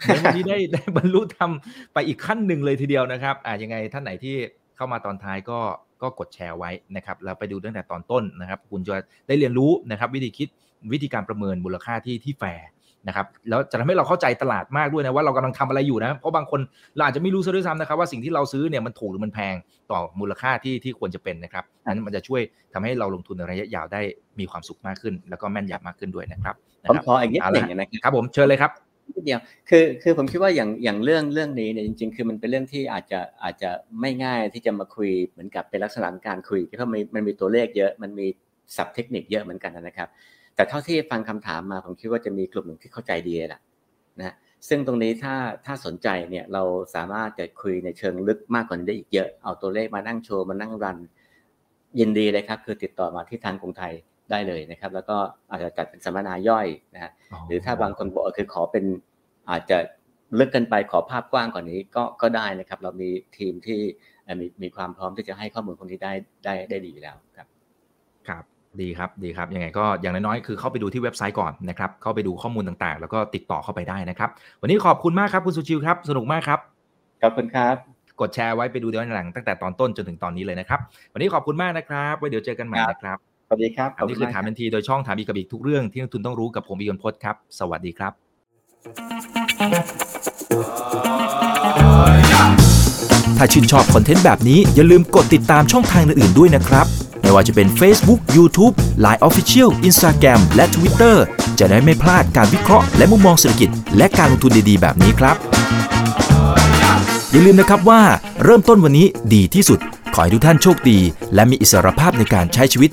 [SPEAKER 2] เหมือนวันนี้ได้ได้บรรลุธรรมไปอีกขั้นหนึ่งเลยทีเดียวนะครับอ่ายังไงท่านไหนที่เข้ามาตอนท้ายก็ก็กดแชร์ไว้นะครับแล้วไปดูตั้งแต่ตอนต้นนะครับ คุณจะได้เรียนรู้นะครับ วิธีคิดวิธีการประเมินมูลค่าที่ที่แฟร์นะครับแล้วจะทำให้เราเข้าใจตลาดมากด้วยนะว่าเรากำลังทำอะไรอยู่นะเพราะบางคนเราอาจจะไม่รู้ซะด้วยซ้ำนะครับว่าสิ่งที่เราซื้อเนี่ยมันถูกหรือมันแพงต่อมูลค่าที่ที่ควรจะเป็นนะครับนั้นมันจะช่วยทำให้เราลงทุนในระยะยาวได้มีความสุขมากขึ้น แล้วก็แม่นยำมากขึ้นด้วยนะครับ
[SPEAKER 3] ผมขออีกนิดหนึ่งนะ
[SPEAKER 2] ครับผมเชิญเลยครับ
[SPEAKER 3] นิดเดียวคือคือผมคิดว่าอย่างอย่างเรื่องเรื่องนี้เนี่ยจริง ๆ คือมันเป็นเรื่องที่อาจจะอาจจะไม่ง่ายที่จะมาคุยเหมือนกับเป็นลักษณะการคุยเพราะมันมันมีตัวเลขเยอะมันมีศัพท์เทคนิคเยอะเหมือนกันนะครับ แต่เท่าที่ฟังคำถามมาผมคิดว่าจะมีกลุ่มหนึ่งที่เข้าใจดีแหละนะซึ่งตรงนี้ถ้าถ้าสนใจเนี่ยเราสามารถจะคุยในเชิงลึกมากกว่านี้ได้อีกเยอะเอาตัวเลขมานั่งโชว์มานั่งรันยินดีเลยครับ คือติดต่อมาที่ทางกรุงไทย ได้เลยนะครับ แล้วก็อาจจะจัดเป็นสัมมนาย่อยนะฮะหรือถ้าบางคนบอกคือขอเป็นอาจจะลึกกันไปขอภาพกว้างกว่านี้ก็ก็ได้นะครับ เรามีทีมที่มีมีความพร้อมที่จะให้ข้อมูลคนที่ได้ได้ได้ดีแล้วครับ
[SPEAKER 2] ครับดีครับดีครับยังไงก็อย่างน้อยๆคือเข้าไปดูที่เว็บไซต์ก่อนนะครับเข้าไปดูข้อมูลต่างๆ แล้วก็ติดต่อเข้าไปได้นะครับ วันนี้ขอบคุณมากครับคุณสุชิวครับ สนุกมากครับ
[SPEAKER 3] ขอบคุณครับ
[SPEAKER 2] กดแชร์ไว้ไปดูย้อนหลังตั้งแต่ตอนต้นจนถึงตอนนี้เลยนะครับ วันนี้ขอบคุณมากนะครับ ไว้เดี๋ยวเจอกันใหม่นะครับ
[SPEAKER 3] สวัสดีครับ
[SPEAKER 2] อันนี้คือถามทันทีโดยช่องถามอีกกับอีกทุกเรื่องที่นักทุนต้องรู้กับผมอีกคนพจน์ครับ สวัสดีครับ
[SPEAKER 1] ถ้าชื่นชอบคอนเทนต์แบบนี้อย่าลืมกดติดตามช่องทางอื่นๆด้วยนะครับ ไม่ว่าจะเป็น Facebook, YouTube, Line Official, Instagram และ Twitter จะได้ไม่พลาดการวิเคราะห์และมุมมองเศรษฐกิจ และการลงทุนดีๆ แบบนี้ครับ อย่าลืมนะครับว่าเริ่มต้นวันนี้ดีที่สุด ขอให้ทุกท่านโชคดี และมีอิสรภาพในการใช้ชีวิต